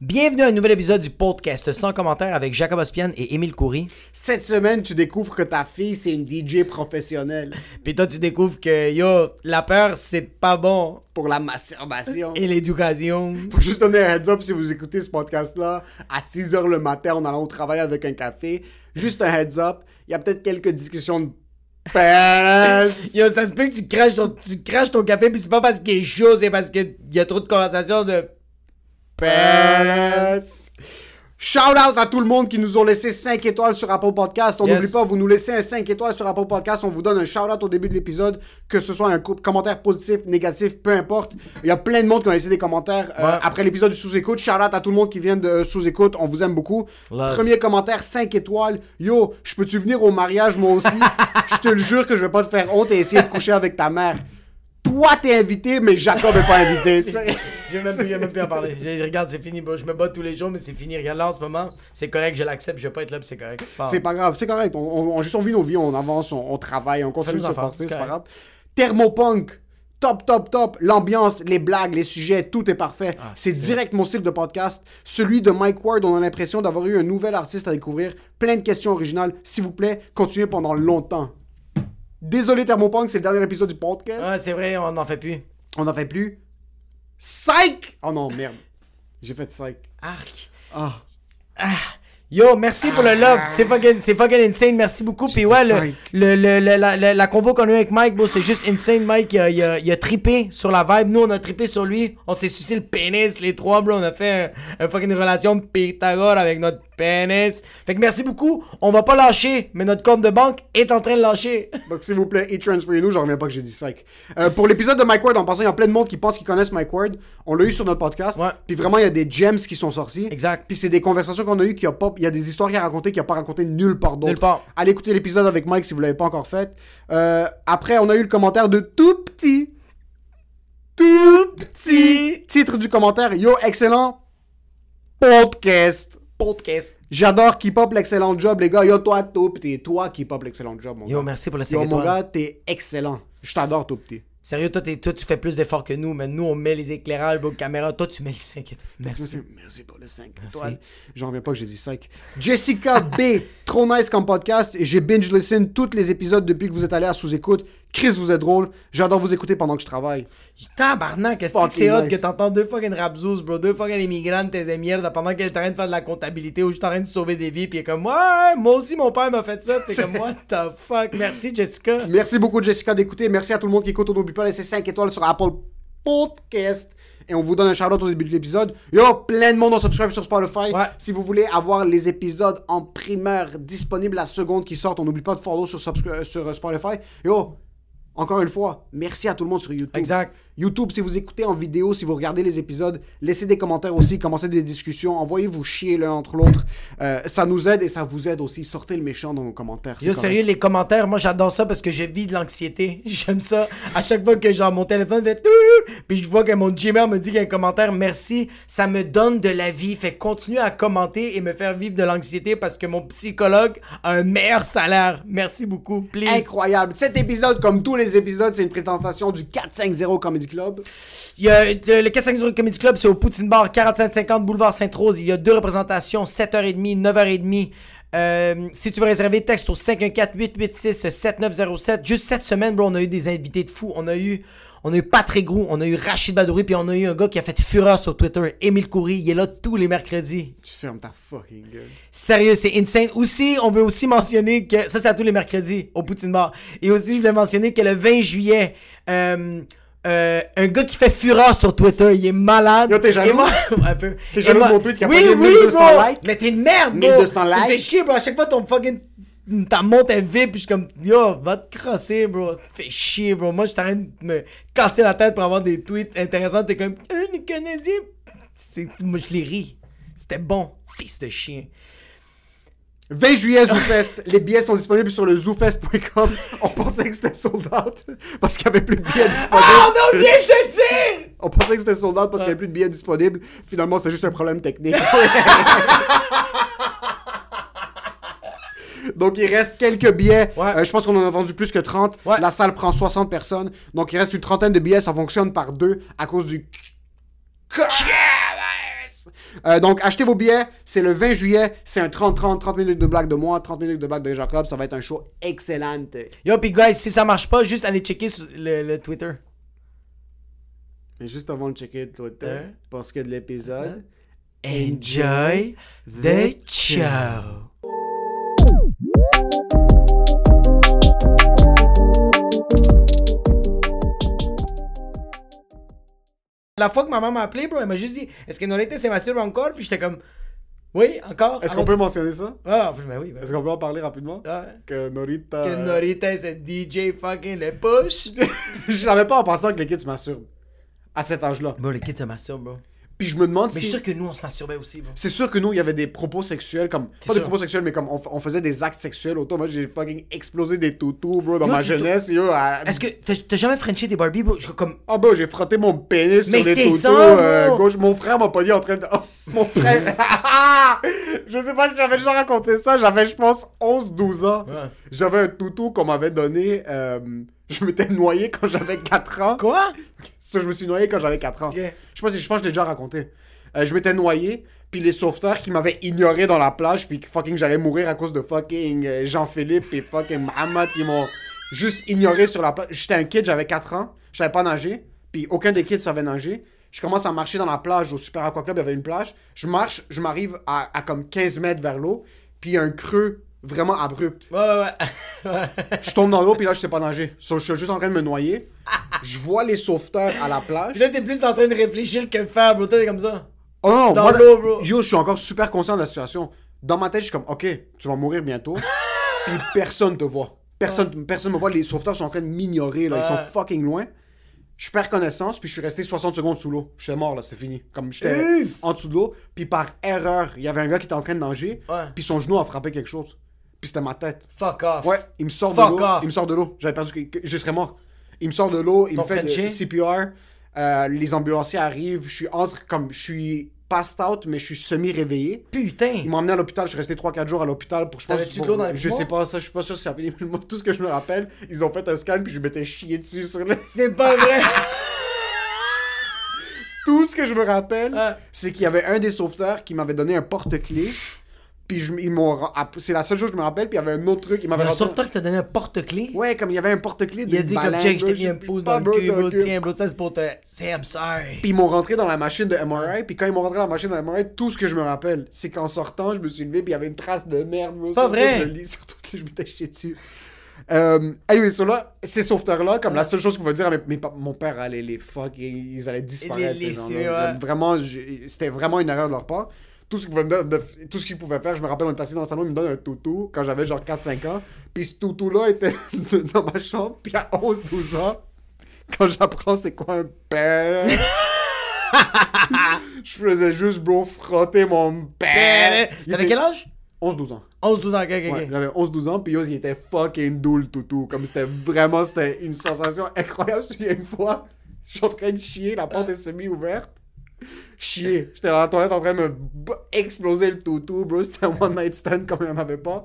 Bienvenue à un nouvel épisode du podcast sans commentaire avec Jacob Ospian et Émile Coury. Cette semaine, tu découvres que ta fille, c'est une DJ professionnelle Puis toi, tu découvres que yo, la peur, c'est pas bon. pour la masturbation. Et l'éducation. Faut juste donner un heads up si vous écoutez ce podcast-là à 6h le matin en allant au travail avec un café. Juste un heads up. Il y a peut-être quelques discussions de. Yo, ça se peut que tu craches ton, tu craches ton café, puis c'est pas parce qu'il est chaud, c'est parce qu'il y a trop de conversations de. Shout out à tout le monde qui nous ont laissé 5 étoiles sur Apple Podcast. On Yes. n'oublie pas, vous nous laissez un 5 étoiles sur Apple Podcast. On vous donne un shout out au début de l'épisode, que ce soit un co- commentaire positif, négatif, peu importe. Il y a plein de monde qui ont laissé des commentaires euh, après l'épisode du sous-écoute. Shout out à tout le monde qui vient de euh, sous-écoute. On vous aime beaucoup. Love. Premier commentaire, 5 étoiles. Yo, je peux-tu venir au mariage moi aussi? Je te le jure que je vais pas te faire honte et essayer de coucher avec ta mère. Toi, t'es invité, mais Jacob est pas invité. Je vais même, plus- même plus en parler. Je- regarde, c'est fini, bro. Je me bats tous les jours, mais c'est fini. Regarde là en ce moment. C'est correct, je l'accepte, je vais pas être là, c'est correct. C'est pas grave, c'est correct. On, on, on- juste on vit nos vies, on avance, on, on travaille, on continue de se forcer, c'est pas grave. Thermopunk, top, top, top. L'ambiance, les blagues, les sujets, tout est parfait. Ah, c'est direct mon style de podcast. Celui de Mike Ward, on a l'impression d'avoir eu un nouvel artiste à découvrir. Plein de questions originales. S'il vous plaît, continuez pendant longtemps. Désolé Thermopunk, c'est le dernier épisode du podcast. Ah, c'est vrai, on n'en fait plus. On n'en fait plus. Psych! Oh non, merde. J'ai fait psych. Arc. Ah. Yo, merci pour le love. C'est fucking, c'est fucking insane. Merci beaucoup. Puis ouais, le, le, le- le- la, la, la convo qu'on a eu avec Mike, c'est juste insane. Mike, il a, il, a, il a trippé sur la vibe. Nous, on a trippé sur lui. On s'est sucé le pénis, les trois, bro. On a fait un, un fucking relation de Pythagore avec notre Fait que merci beaucoup. On va pas lâcher, mais notre compte de banque est en train de lâcher. Donc, s'il vous plaît, e-transferez-nous. J'en reviens pas que j'ai dit psych. Euh, pour l'épisode de Mike Ward, en passant, il y a plein de monde qui pense qu'ils connaissent Mike Ward. On l'a eu sur notre podcast. Ouais. Puis vraiment, il y a des gems qui sont sortis. Exact. Puis c'est des conversations qu'on a eues qui a pas. Il y a des histoires qu'il a racontées qu'il a pas racontées nulle part d'autre. Nulle part. Allez écouter l'épisode avec Mike si vous l'avez pas encore fait. Euh, après, on a eu le commentaire de tout petit. Tout petit. Titre du commentaire Yo, excellent podcast. Podcast. J'adore Keep Up l'excellent job, les gars. Yo, toi, tout petit. Toi, Keep Up l'excellent job, mon Yo, gars. merci pour le 5 Yo, mon gars, t'es excellent. Je t'adore, tout petit. Sérieux, toi, t'es- toi, tu fais plus d'efforts que nous, mais nous, on met les éclairages, bro, caméra. Toi, tu mets les 5 étoiles. Merci. Merci, merci pour le 5 étoiles. J'en reviens pas que j'ai dit 5. Jessica B, trop nice comme podcast. Et J'ai binge listen tous les épisodes depuis que vous êtes allé à sous-écoute. Chris, vous êtes drôle. J'adore vous écouter pendant que je travaille. Tabarnak, qu'est-ce que c'est hot que t'entends deux fucking rapzous, bro, deux fucking immigrantes, tes mierda, pendant qu'elle est en train de faire de la comptabilité ou juste en train de sauver des vies, elle est comme, ouais, moi aussi, mon père m'a fait ça, t'es comme, what the fuck, merci, Jessica. Merci beaucoup, Jessica, d'écouter. Merci à tout le monde qui écoute. On n'oublie pas de laisser 5 étoiles sur Apple Podcast. Et on vous donne un shout-out au début de l'épisode. Yo, plein de monde ont subscribe sur Spotify. Ouais. Si vous voulez avoir les épisodes en primeur disponibles la seconde qui sortent, on n'oublie pas de follow sur euh, Spotify. Yo, encore une fois, merci à tout le monde sur YouTube. Exact. YouTube, si vous écoutez en vidéo, si vous regardez les épisodes, laissez des commentaires aussi, commencez des discussions, envoyez-vous chier l'un entre l'autre. Euh, ça nous aide et ça vous aide aussi. Sortez le méchant dans nos commentaires. Yo, sérieux, les commentaires, moi j'adore ça parce que je vis de l'anxiété. J'aime ça. À chaque fois que genre mon téléphone fait tout, puis je vois que mon Gmail me dit qu'il y a un commentaire, merci, ça me donne de la vie. Fait continuer à commenter et me faire vivre de l'anxiété parce que mon psychologue a un meilleur salaire. Merci beaucoup. Please. Incroyable. Cet épisode, comme tous les épisodes, c'est une présentation du 450 Comedy Club. Il y a le, le 450 Comedy Club, c'est au Poutine Bar, 4550 Boulevard Sainte-Rose. Il y a deux représentations, 7h30, 9h30. Euh, si tu veux réserver, texte au 514-886-7907. Juste cette semaine, bro, on a eu des invités de fou. On a eu, on a eu Patrick Roux, on a eu Rachid Badouri, puis on a eu un gars qui a fait fureur sur Twitter, Émile Coury. Il est là tous les mercredis. Tu fermes ta fucking gueule. Sérieux, c'est insane. Aussi, on veut aussi mentionner que. Ça, c'est à tous les mercredis au Poutine Bar. Et aussi, je voulais mentionner que le 20 juillet, euh, euh, un gars qui fait fureur sur Twitter, il est malade. Yo, t'es jaloux? Moi- un peu. T'es jaloux de mon tweet qui a oui, pas oui, 1200 bro. likes? Mais t'es une merde, bro. 1200 Tu me fais likes? chier, bro. À chaque fois, ton fucking. Ta monte est vide, puis je suis comme, yo, va te crosser, bro. Fais chier, bro. Moi, je suis en train de me casser la tête pour avoir des tweets intéressants. T'es comme, euh, les Canadiens. C'est... Moi, je les ris. C'était bon, fils de chien. 20 juillet, ZooFest. Les billets sont disponibles sur le zoofest.com. On pensait que c'était sold out parce qu'il n'y avait plus de billets disponibles. Oh de te dire! On pensait que c'était sold out parce qu'il n'y avait plus de billets disponibles. Finalement, c'était juste un problème technique. Donc, il reste quelques billets. Ouais. Euh, je pense qu'on en a vendu plus que 30. Ouais. La salle prend 60 personnes. Donc, il reste une trentaine de billets. Ça fonctionne par deux à cause du... Euh, donc, achetez vos billets. C'est le 20 juillet. C'est un 30-30, 30 minutes de blague de moi, 30 minutes de blague de Jacob. Ça va être un show excellent. Yo, pis guys, si ça marche pas, juste allez checker sur le, le Twitter. Mais juste avant de checker le Twitter, Hein? parce que de l'épisode... Enjoy the show. La fois que ma maman m'a appelé, bro, elle m'a juste dit Est-ce que Norita s'est masturbe encore? Puis j'étais comme Oui, encore Est-ce qu'on peut mentionner ça? Ah, ben oui, ben Est-ce qu'on peut en parler rapidement? Ah, Que Norita... Que Norita c'est DJ fucking le push. je savais pas en pensant que les kids se masturbent. À cet âge-là. Bro, les kids se masturbent, bro. Puis je me demande Mais je si... suis sûr que nous, on se masturbait aussi, bro. C'est sûr que nous, il y avait des propos sexuels, comme... Pas des propos sexuels, mais comme on, on faisait des actes sexuels autour. Moi, j'ai fucking explosé des toutous, bro, dans Yo, ma jeunesse. Yo, à- Est-ce que t'as jamais frenché des Barbie, bro? Comme. Oh, bro, j'ai frotté mon pénis Mais sur c'est toutous ça, euh, gauche. Mon frère m'a pas dit en train de... Oh, mon frère... je sais pas si j'avais déjà raconté ça. J'avais, je pense, 11-12 ans. Ouais. J'avais un toutou qu'on m'avait donné... euh, Je m'étais noyé quand j'avais 4 ans. Quoi? Ça, je me suis noyé quand j'avais 4 ans. Je sais pas si je pense que je l'ai déjà raconté. Euh, je m'étais noyé, puis les sauveteurs qui m'avaient ignoré dans la plage, puis que fucking j'allais mourir à cause de fucking euh, Jean-Philippe et fucking Mohamed qui m'ont juste ignoré sur la plage. J'étais un kid, j'avais 4 ans, je savais pas nager, puis aucun des kids savait nager. Je commence à marcher dans la plage au Super Aqua Club, il y avait une plage. Je marche, je m'arrive à, à comme 15 mètres vers l'eau, puis un creux vraiment abrupt. Ouais, ouais, ouais. ouais. Je tombe dans l'eau, puis là, je sais pas nager. So, je suis juste en train de me noyer. Je vois les sauveteurs à la plage. Puis là, t'es plus en train de réfléchir que de faire, bro. T'es comme ça. Oh non, Dans l'eau, bro. Yo, je suis encore super conscient de la situation. Dans ma tête, je suis comme, ok, tu vas mourir bientôt. Puis personne te voit. Personne, personne me voit. Les sauveteurs sont en train de m'ignorer, là. Ils sont Ouais. fucking loin. Je perds connaissance, puis je suis resté 60 secondes sous l'eau. J'étais mort, là, c'est fini. Comme j'étais en dessous de l'eau, puis par erreur, il y avait un gars qui était en train de nager, Ouais. puis son genou a frappé quelque chose. Puis c'était ma tête. Fuck off. Ouais, il me sort Fuck de l'eau. off. Il me sort de l'eau. J'avais perdu. que- que- Je serais mort. Il me sort de l'eau. Il Ton me fait de CPR. euh, les ambulanciers arrivent. Je suis entre comme. Je suis passed out, mais je suis semi-réveillé. Putain. Ils m'ont emmené à l'hôpital. Je suis resté 3-4 jours à l'hôpital pour. Je pense. Pour- de l'eau dans les Je sais pas, ça. Je suis pas sûr si ça fait. Tout ce que je me rappelle, ils ont fait un scan puis je m'étais chié dessus sur le. C'est pas vrai. Tout ce que je me rappelle, Ouais. c'est qu'il y avait un des sauveteurs qui m'avait donné un porte-clés. Puis je- ils m'ont. C'est la seule chose que je me rappelle. Puis il y avait un autre truc. Il m'avait Un rentré- sauveteur qui t'a donné un porte-clés. Ouais, comme il y avait un porte-clés Il a dit comme check, je t'ai mis un pouce dans le cul, bro. Tiens, bro, ça c'est pour te. Say I'm sorry. Puis ils m'ont rentré dans la machine de MRI. Puis quand ils m'ont rentré dans la machine de MRI, tout ce que je me rappelle, c'est qu'en sortant, je me suis levé. Puis il y avait une trace de merde. C'est pas vrai. Le lit, surtout que je m'étais chié dessus. Euh, anyway, so là, ces sauveteurs-là, comme la seule chose qu'on va dire pa- mon père allait les fuck, ils allaient disparaître. Les ces ouais. Vraiment, c'était vraiment une erreur de leur part. Tout ce qu'ils pouvaient, me de- tout ce qu'ils pouvaient faire, je me rappelle, on était assis dans le salon, ils me donnent un toutou quand j'avais genre 4-5 ans. Puis ce toutou-là était dans ma chambre. Puis à 11-12 ans, quand j'apprends c'est quoi un père, je faisais juste, bro, frotter mon père. Il T'avais quel âge? 11-12 ans. 11, 12 ans, ok, ok. Ouais, j'avais 11-12 ans, puis yo, il était fucking doux le toutou. Comme c'était vraiment, c'était une sensation incroyable. Il y a une fois, je suis en train de chier, la porte est semi-ouverte. Chier. J'étais dans la toilette en train de me exploser le toutou, bro. C'était un one night stand comme il n'y en avait pas.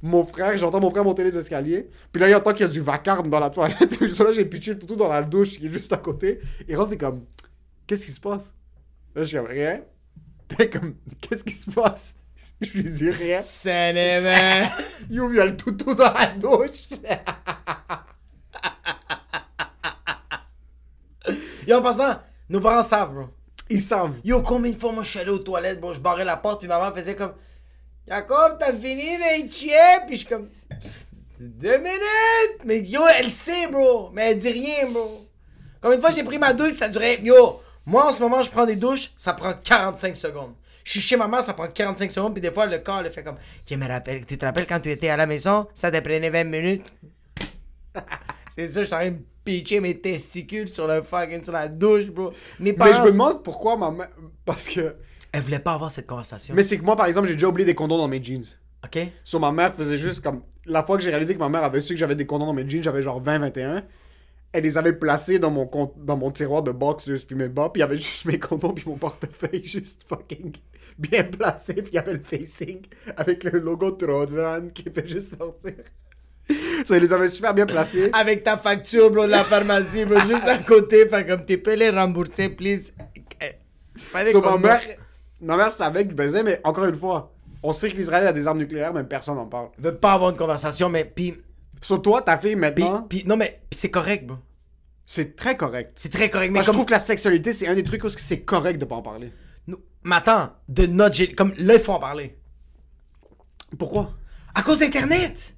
Mon frère, j'entends mon frère monter les escaliers. Puis là, il entend qu'il y a du vacarme dans la toilette. Puis là, j'ai pitché le toutou dans la douche qui est juste à côté. Il rentre, il est comme, qu'est-ce qui se passe? Là, je suis comme, rien. Il est comme, qu'est-ce qui se passe? Je lui dis rien. Cinnamon. Yo, il y a le toutou dans la douche. Yo, en passant, nos parents savent, bro. Ils savent. Yo, combien de fois moi je suis allé aux toilettes, bro, je barrais la porte, puis maman faisait comme Jacob, t'as fini d'être chier? Puis je suis comme Deux minutes! Mais yo, elle sait, bro, mais elle dit rien, bro. Combien de fois j'ai pris ma douche, ça durait. Yo, moi en ce moment, je prends des douches, ça prend 45 secondes. Je suis chez maman, ça prend 45 secondes, puis des fois le corps le fait comme tu te rappelles quand tu étais à la maison, ça te prenait 20 minutes? C'est ça, je pitcher mes testicules sur le fucking, sur la douche, bro. Mes Mais je me demande pourquoi ma mère. Parce que. Elle voulait pas avoir cette conversation. Mais c'est que moi, par exemple, j'ai déjà oublié des condoms dans mes jeans. Ok. Sur ma mère faisait juste comme. La fois que j'ai réalisé que ma mère avait su que j'avais des condoms dans mes jeans, j'avais genre 20-21. Elle les avait placés dans mon, compte, dans mon tiroir de boxers puis mes bas, puis il y avait juste mes condoms puis mon portefeuille juste fucking bien placé, puis il y avait le facing avec le logo Trojan qui fait juste sortir. Ça, il les avait super bien placés. Avec ta facture, bro, de la pharmacie, bro, juste à côté. Fait comme, tu peux les rembourser, please. Eh, Pas des So, ma, mère, ma mère savait que je baisais, mais encore une fois, on sait que l'Israël a des armes nucléaires, mais personne n'en parle. veut pas avoir une conversation, mais puis, Sur toi, ta fille maintenant, puis- non mais c'est correct, bro. c'est très correct. C'est très correct, mais Moi, je comme trouve que la sexualité, c'est un des trucs où c'est correct de pas en parler. nous, mais attends, de notre comme là il faut en parler. Pourquoi? À cause d'internet.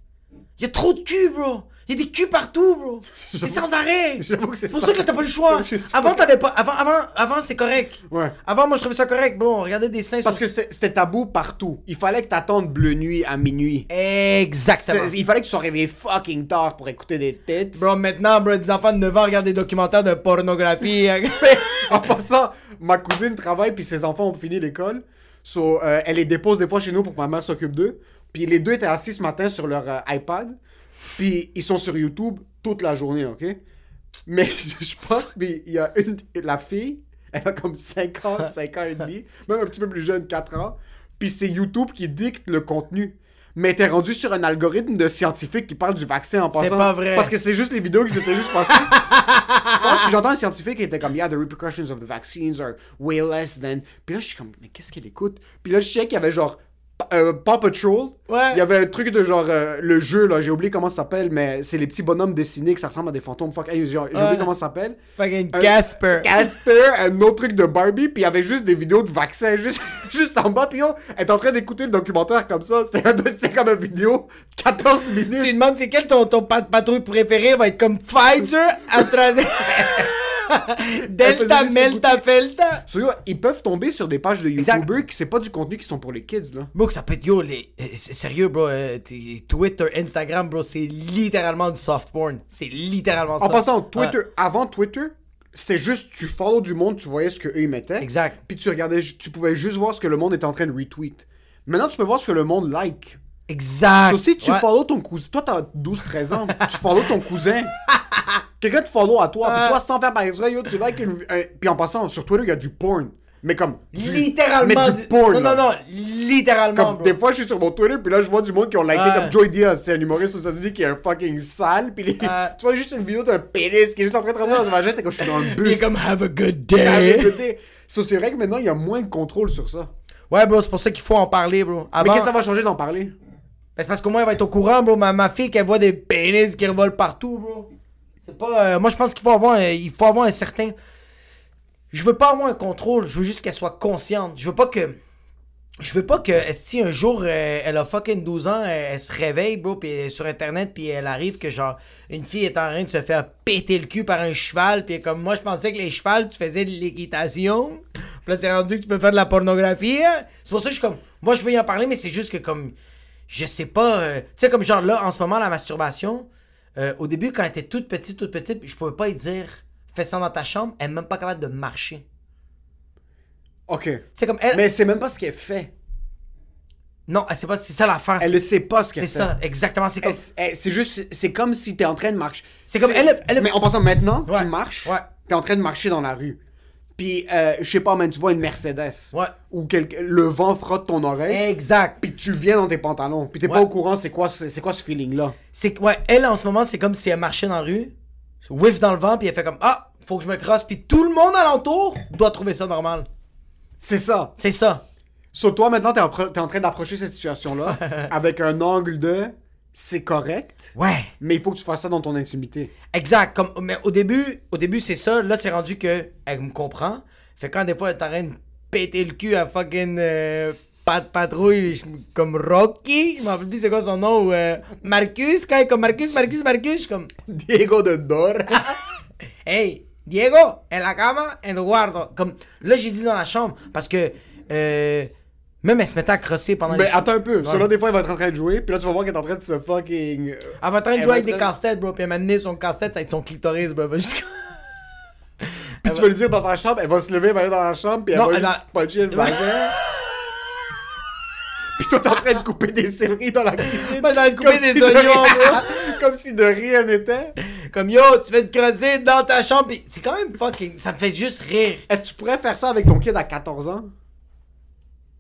Il y a trop de cul, bro. Il y a des culs partout, bro. C'est sans arrêt. j'avoue que c'est pour ça. que t'as pas le choix. Avant t'avais pas avant avant avant c'est correct. Ouais. Avant moi je trouvais ça correct, bon, on regardait des seins Parce sur- que c'était tabou partout. Il fallait que t'attendes bleu nuit à minuit. Exactement. Il fallait que tu sois réveillé fucking tard pour écouter des têtes. Bro, maintenant, bro, des enfants de 9 ans regardent des documentaires de pornographie. en passant, ma cousine travaille puis ses enfants ont fini l'école. So, euh, elle les dépose des fois chez nous pour que ma mère s'occupe d'eux. Puis les deux étaient assis ce matin sur leur euh, iPad. Puis ils sont sur YouTube toute la journée, ok? Mais je pense qu'il y a une. La fille, elle a comme 5 ans, 5 ans et demi, même un petit peu plus jeune, 4 ans. Puis c'est YouTube qui dicte le contenu. Mais t'es rendu sur un algorithme de scientifiques qui parle du vaccin en passant. pas vrai. Parce que c'est juste les vidéos qui s'étaient juste passées. Je pense que j'entends un scientifique qui était comme, yeah, the repercussions of the vaccines are way less than. Puis là, je suis comme, mais qu'est-ce qu'elle écoute? Puis là, je sais qu'il y avait genre euh, Paw Patrol. Ouais. Il y avait un truc de genre, euh, le jeu, là, j'ai oublié comment ça s'appelle, mais c'est les petits bonhommes dessinés que ça ressemble à des fantômes. Fuck, hey, j'ai oublié Ouais. comment ça s'appelle. Fucking Un- Casper. Casper, un autre truc de Barbie, puis il y avait juste des vidéos de vaccins, juste, juste en bas, puis elle est en train d'écouter le documentaire comme ça. C'était comme une vidéo, 14 Tu minutes. lui demandes c'est quel ton, ton pat- patrouille préféré, va être comme Pfizer, AstraZeneca, Delta, Melta, Felta. So, yo, ils peuvent tomber sur des pages de. YouTubers qui c'est pas du contenu qui sont pour les kids, là. Bro, ça peut être yo, les. euh, Sérieux, bro. euh, Twitter, Instagram, bro, c'est littéralement du soft porn. C'est littéralement ça. En passant, Twitter, Ouais. avant Twitter, c'était juste tu follow du monde, tu voyais ce que eux ils mettaient. Exact. Puis tu regardais, tu pouvais juste voir ce que le monde était en train de retweet. Maintenant, tu peux voir ce que le monde like. Exact. So, si tu Ouais. follow ton cousin, toi t'as 12-13 ans, tu follow ton cousin. Quelqu'un te follow à toi, puis Ouais. toi sans faire par exemple, yo, tu like une. un- Puis en passant, sur Twitter, il y a du porn. Mais comme. du- Littéralement. Mais du du- porn. Non, là. non, non. Littéralement, Comme bro. des fois, je suis sur mon Twitter, puis là, je vois du monde qui ont liké Ouais. comme Joey Diaz, c'est un humoriste aux États-Unis qui est un fucking sale, puis les- tu vois juste une vidéo d'un pénis qui est juste en train de rentrer dans un vagin, t'es comme je suis dans le Il bus. est comme have a good Ah, mais day. écoutez, so, c'est vrai que maintenant, il y a moins de contrôle sur ça. Ouais, bro, c'est pour ça qu'il faut en parler, bro. Mais qu'est-ce que ça va changer d'en parler? Ben, c'est parce qu'au moins elle va être au courant, bro. Ma, ma fille, qu'elle voit des pénis qui revolent partout, bro. C'est pas. euh, moi, je pense qu'il faut avoir, il faut avoir un certain. Je veux pas avoir un contrôle. Je veux juste qu'elle soit consciente. Je veux pas que. Je veux pas que si un jour euh, elle a fucking 12 ans, elle, se réveille, bro, puis sur internet, puis elle arrive que genre une fille est en train de se faire péter le cul par un cheval, puis comme moi je pensais que les chevals tu faisais de l'équitation, puis là c'est rendu que tu peux faire de la pornographie. hein. C'est pour ça que je suis comme, moi je veux y en parler, mais c'est juste que comme, je sais pas, euh, tu sais comme genre là en ce moment la masturbation, euh, au début quand elle était toute petite, toute petite, je pouvais pas lui dire fais ça dans ta chambre, elle est même pas capable de marcher. Ok. Tu sais comme elle, Mais c'est même pas ce qu'elle fait. non, elle sait pas, c'est ça l'affaire. Elle c'est- ne sait pas ce qu'elle C'est fait. ça, exactement. C'est comme. C'est juste, c'est comme si t'es en train de marcher. C'est comme elle- elle- Mais en passant maintenant, Ouais, tu marches, ouais. t'es en train de marcher dans la rue. Puis, euh, je sais pas, man, tu vois une Mercedes. Ouais. Ou quelque- le vent frotte ton oreille. Exact. Puis tu viens dans tes pantalons. Puis t'es Ouais. pas au courant, c'est quoi, c'est quoi ce feeling-là? C'est ouais, elle en ce moment, c'est comme si elle marchait dans la rue, whiff dans le vent, puis elle fait comme Ah, faut que je me crosse, puis tout le monde alentour doit trouver ça normal. C'est ça. C'est ça. Sur toi, maintenant, t'es en, en train d'approcher cette situation-là avec un angle de c'est correct, Ouais. mais il faut que tu fasses ça dans ton intimité. Exact. Comme, mais au début, au début c'est ça. Là, c'est rendu que elle me comprend. Fait quand des fois, elle train de péter le cul à fucking euh, Pat Patrouille, comme Rocky, je m'en rappelle plus c'est quoi son nom, ou euh, Marcus, quand elle est comme Marcus, Marcus, Marcus, je suis comme Diego de Dor. Hey, Diego, en la cama, Eduardo. Comme, là, j'ai dit dans la chambre, parce que, euh, même elle se mettait à crosser pendant mais les... attends un peu. Ouais. Sur là, des fois, il va être en train de jouer. Puis là, tu vas voir qu'elle est en train de se fucking. euh, Elle va en train de Elle jouer avec des être- casse-têtes, bro, puis elle m'a donné son casse-tête, ça va être son clitoris, bro. Elle va juste- Puis tu vas lui dire dans ta chambre, elle va se lever, elle va aller dans la chambre, puis elle Non, va elle puncher le Ouais. vagin. puis toi, t'es en train de couper des céleris dans la cuisine. Moi, de couper Comme des si de oignons, rien- bro. Comme si de rien n'était. Comme yo, tu vas te creuser dans ta chambre. pis C'est quand même fucking. Ça me fait juste rire. Est-ce que tu pourrais faire ça avec ton kid à 14 ans?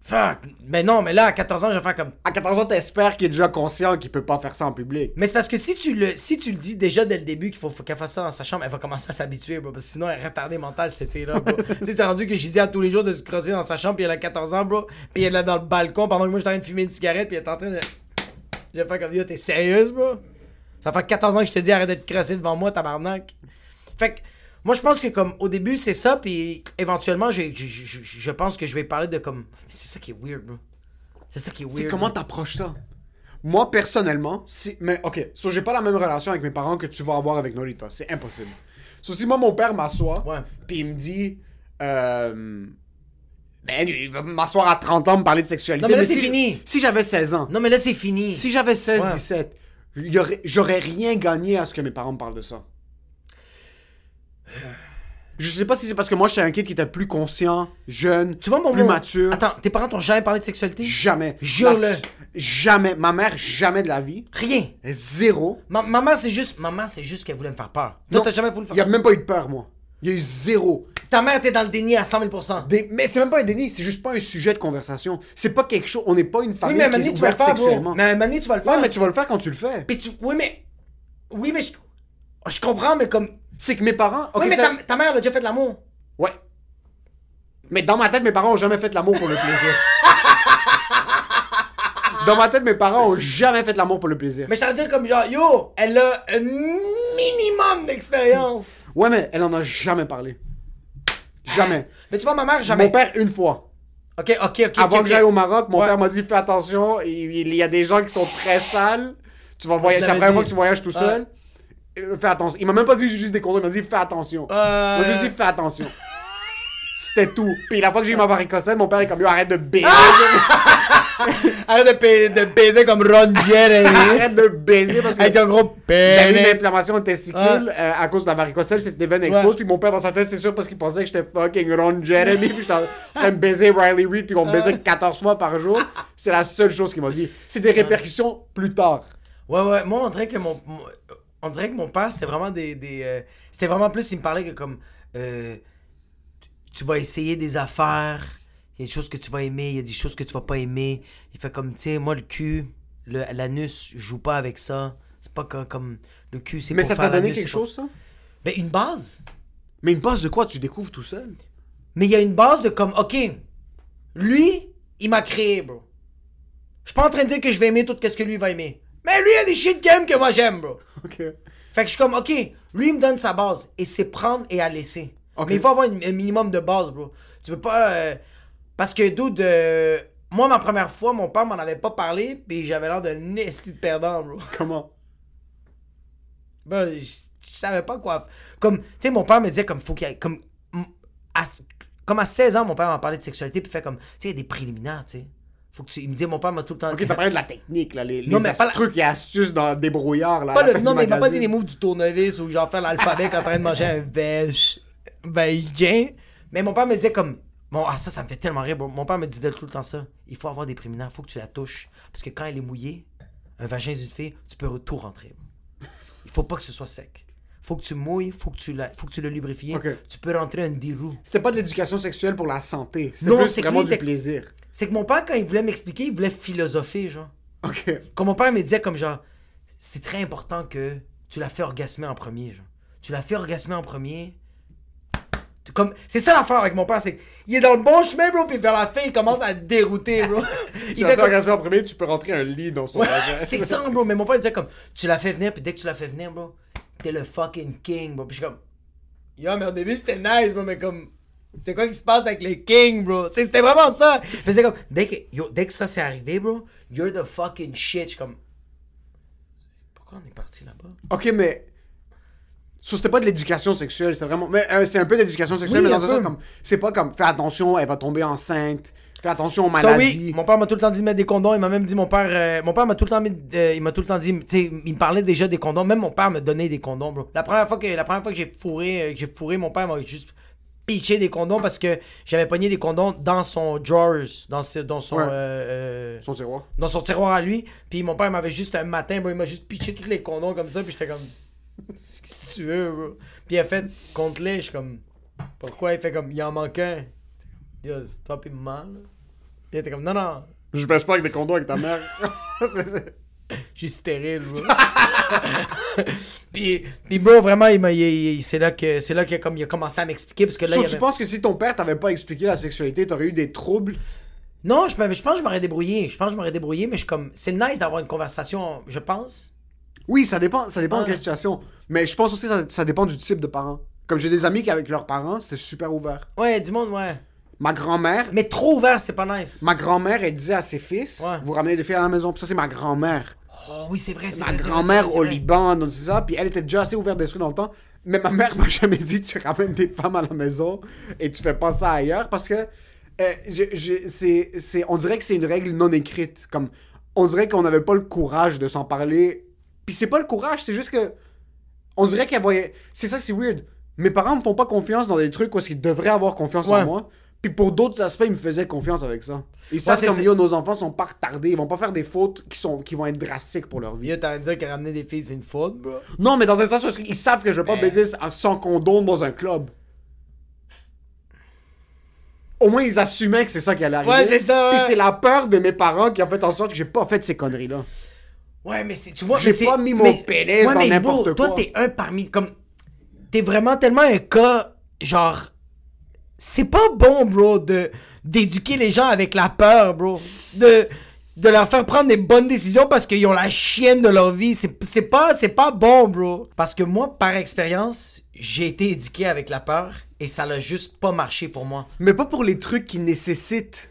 Fuck. Mais non, mais là, à 14 ans, je vais faire comme. À 14 ans, t'espères qu'il est déjà conscient qu'il peut pas faire ça en public. Mais c'est parce que si tu le, si tu le dis déjà dès le début qu'il faut, faut qu'elle fasse ça dans sa chambre, elle va commencer à s'habituer, bro. Parce que sinon, elle est retardée mentale, cette fille-là, bro. tu sais, c'est rendu que j'ai dit à tous les jours de se creuser dans sa chambre, puis elle a 14 ans, bro. Puis elle est là dans le balcon pendant que moi, j'étais en train de fumer une cigarette, puis elle est en train de. Je vais faire comme yo, t'es sérieuse, bro? Ça fait 14 ans que je te dis arrête de te creuser devant moi, tabarnak. Fait que. Moi, je pense que comme au début, c'est ça, puis éventuellement, je, je, je, je pense que je vais parler de comme. C'est ça qui est weird, bro. C'est ça qui est weird. C'est comment t'approches ça? Moi, personnellement, si... Mais, OK, so, j'ai pas la même relation avec mes parents que tu vas avoir avec Norita. C'est impossible. So, si moi, mon père m'assoit, puis il me dit... Euh... Ben, il va m'asseoir à 30 ans, me parler de sexualité. Non, mais là, c'est fini. Si j'avais 16 ans, Non, mais là, c'est fini. si j'avais 16, Ouais. 17, y aurait- j'aurais rien gagné à ce que mes parents me parlent de ça. Je sais pas si c'est parce que moi, j'étais un kid qui était plus conscient, jeune, Tu vois, mon plus mon- mature. Attends, tes parents t'ont jamais parlé de sexualité? Jamais. Jure-le. La- Jamais. Ma mère, jamais de la vie. Rien. Zéro. Ma maman, c'est juste, maman, c'est juste qu'elle voulait me faire peur. Toi, Non. t'as jamais voulu faire Il y a peur? même pas eu de peur, moi. Il y a eu zéro. Ta mère était dans le déni à 100 000 Des- Mais c'est même pas un déni, c'est juste pas un sujet de conversation. C'est pas quelque chose. On n'est pas une Oui, famille mais à qui est tu vas le ouverte faire, bro. sexuellement. Mais à un moment donné, tu vas le faire. Ouais, mais tu vas le faire quand tu le fais. Puis tu... Oui, mais... Oui, mais je... Je comprends, mais comme... C'est que mes parents. oui, mais ça- ta, ta mère, elle a déjà fait de l'amour. Ouais. Mais dans ma tête, mes parents ont jamais fait l'amour pour le plaisir. dans ma tête, mes parents ont jamais fait l'amour pour le plaisir. Mais je t'allais dire comme, genre, yo, elle a un minimum d'expérience. Ouais, mais elle en a jamais parlé. Jamais. Mais tu vois, ma mère, jamais... Mon père, une fois. Ok, ok, ok. Avant que j'aille au Maroc, mon Ouais. père m'a dit fais attention, il, il y a des gens qui sont très sales. Tu vas voyager, c'est la première fois que tu voyages tout seul. Euh, Fais attention. Il m'a même pas dit juste des condoms, il m'a dit fais attention. Euh... Moi j'ai dit fais attention. C'était tout. Puis la fois que j'ai eu ma varicocèle, mon père est comme yo arrête de baiser. Arrête de, baiser comme Ron Jeremy. arrête de baiser parce que Avec un gros j'avais une inflammation testicule Ouais. euh, à cause de la varicocèle, c'était des veines. Ouais. Puis mon père dans sa tête, c'est sûr parce qu'il pensait que j'étais fucking Ron Jeremy. puis j'étais en train de baiser Riley Reid, puis qu'on me baisait 14 fois par jour. C'est la seule chose qu'il m'a dit. C'est des répercussions plus tard. Ouais, ouais, moi, on dirait que mon. On dirait que mon père, c'était vraiment des. des euh, c'était vraiment plus, il me parlait que comme. euh, tu vas essayer des affaires, il y a des choses que tu vas aimer, il y a des choses que tu vas pas aimer. Il fait comme, tu sais, moi, le cul, l'anus, je joue pas avec ça. C'est pas comme, comme le cul, c'est Mais pour ça t'a donné quelque pas- chose, ça? Ben, une base. Mais une base de quoi tu découvres tout seul? Mais il y a une base de comme, ok, lui, il m'a créé, bro. Je suis pas en train de dire que je vais aimer tout ce que lui va aimer. Mais lui, il y a des shit qu'il aime que moi j'aime, bro. Ok. Fait que je suis comme, ok, lui il me donne sa base et c'est prendre et à laisser. Mais il faut avoir une- un minimum de base, bro. Tu peux pas. euh, Parce que, dude, euh, moi, ma première fois, mon père m'en avait pas parlé, puis j'avais l'air d'un esti de perdant, bro. Comment? Ben, je, je savais pas quoi. Comme, tu sais, mon père me disait, comme, faut qu'il y ait. Comme, à, comme à 16 ans, mon père m'a parlé de sexualité, puis fait comme, tu sais, il y a des préliminaires, tu sais. Faut que tu. Il me disait, mon père m'a tout le temps. Ok, t'as parlé de la technique, là, les, Non, les mais pas la- trucs et astuces dans des brouillards, là. Pas le- non, mais il m'a pas dit les moves du tournevis ou genre faire l'alphabet en train de manger un veg. Mais mon père me disait comme. Bon, ah, ça, ça me fait tellement rire. Mon père me disait tout le temps ça. Il faut avoir des préliminaires, il faut que tu la touches. Parce que quand elle est mouillée, un vagin d'une fille, tu peux tout rentrer. Il faut pas que ce soit sec. Faut que tu mouilles, faut que tu, la, faut que tu le lubrifies. Tu peux rentrer un dirou. C'était pas de l'éducation sexuelle pour la santé. C'était Non, plus vraiment lui, du plaisir. C'est que mon père, quand il voulait m'expliquer, il voulait philosopher, genre. Ok. Quand mon père me disait comme genre, c'est très important que tu la fais orgasmer en premier, genre. Tu la fais orgasmer en premier. Comme, c'est ça l'affaire avec mon père, c'est qu'il est dans le bon chemin, bro, puis vers la fin, il commence à te dérouter, bro. Tu il faire comme- orgasmer en premier, tu peux rentrer un lit dans son Ouais, c'est ça, bro. Mais mon père il disait comme, tu la fais venir, puis dès que tu la fais venir, bro, t'es le fucking king, bro. Puis je suis comme, yo, mais au début c'était nice, bro, mais comme, c'est quoi qui se passe avec le king, bro? C'était vraiment ça. C'est comme, dès que, yo, dès que ça s'est arrivé, bro, you're the fucking shit. Je suis comme, pourquoi on est parti là-bas? Ok, mais. So, c'était pas de l'éducation sexuelle, c'est vraiment. Mais euh, c'est un peu d'éducation sexuelle, Oui, mais dans un sens comme. C'est pas comme fais attention, elle va tomber enceinte. Fais attention aux Ça maladies. oui, mon père m'a tout le temps dit de mettre des condoms. Il m'a même dit mon père, euh, mon père m'a tout le temps mis, euh, il m'a tout le temps dit, tu sais, il me parlait déjà des condoms. Même mon père me donnait des condoms, bro. La première fois que, la première fois que j'ai fourré, euh, que j'ai fourré, mon père m'a juste pitché des condoms parce que j'avais pogné des condoms dans son drawers, dans, ce- dans son. Ouais. euh, euh, Son tiroir. dans son tiroir à lui. Puis mon père m'avait juste un matin, bro, il m'a juste pitché tous les condoms comme ça. Puis j'étais comme. Qu'est-ce que tu veux, bro? Puis il a fait contre les, je suis comme. Pourquoi? Il fait comme. Il en manque un. Yo, toi pis maman, là. Il était comme. Non, non, Je baisse pas avec des condos avec ta mère. je suis stérile, bro. puis, puis, bro, vraiment, il il- il- c'est là que, c'est là qu'il a, comme, il a commencé à m'expliquer. Parce que là, So, il tu avait- penses que si ton père t'avait pas expliqué la sexualité, t'aurais eu des troubles? Non, je, je pense que je m'aurais débrouillé. Je pense que je m'aurais débrouillé, mais je suis comme. C'est nice d'avoir une conversation, je pense. Oui, ça dépend, ça dépend de Ouais. quelle situation. Mais je pense aussi que ça, ça dépend du type de parents. Comme j'ai des amis qui, avec leurs parents, c'était super ouvert. Ouais, du monde, ouais. Ma grand-mère, Mais trop ouvert, c'est pas nice. ma grand-mère, elle disait à ses fils, Ouais. vous ramenez des filles à la maison. Puis ça, c'est ma grand-mère. Oh oui, c'est vrai, c'est Ma grand-mère au. Liban, donc c'est ça. Puis elle était déjà assez ouverte d'esprit dans le temps. Mais ma mère m'a jamais dit, tu ramènes des femmes à la maison et tu fais pas ça ailleurs. Parce que euh, je- je- c'est, c'est, on dirait que c'est une règle non écrite. Comme, on dirait qu'on n'avait pas le courage de s'en parler. Puis c'est pas le courage, c'est juste que. On dirait qu'elle voyait. C'est ça, c'est weird. Mes parents me font pas confiance dans des trucs où ils devraient avoir confiance Ouais. en moi. Puis pour d'autres aspects, ils me faisaient confiance avec ça. Ils savent c'est- comme yo, nos enfants sont pas retardés. Ils vont pas faire des fautes qui, sont, qui vont être drastiques pour leur vie. Yo, t'as dire que ramener des filles, c'est une faute, bro. Non, mais dans un sens où ils savent que je vais pas Mais- baiser sans condom dans un club. Au moins, ils assumaient que c'est ça qui allait arriver. Ouais, c'est ça, Puis ouais. c'est la peur de mes parents qui a fait en sorte que j'ai pas fait ces conneries-là. Ouais, mais c'est, tu vois, J'ai pas mis mon mais- pénis dans mais n'importe quoi. Toi, t'es un parmi, comme, t'es vraiment tellement un cas, genre, c'est pas bon, bro, de, d'éduquer les gens avec la peur, bro. De, de leur faire prendre des bonnes décisions parce qu'ils ont la chienne de leur vie. C'est, pas, pas bon, bro. Parce que moi, par expérience, j'ai été éduqué avec la peur et ça l'a juste pas marché pour moi. Mais pas pour les trucs qui nécessitent.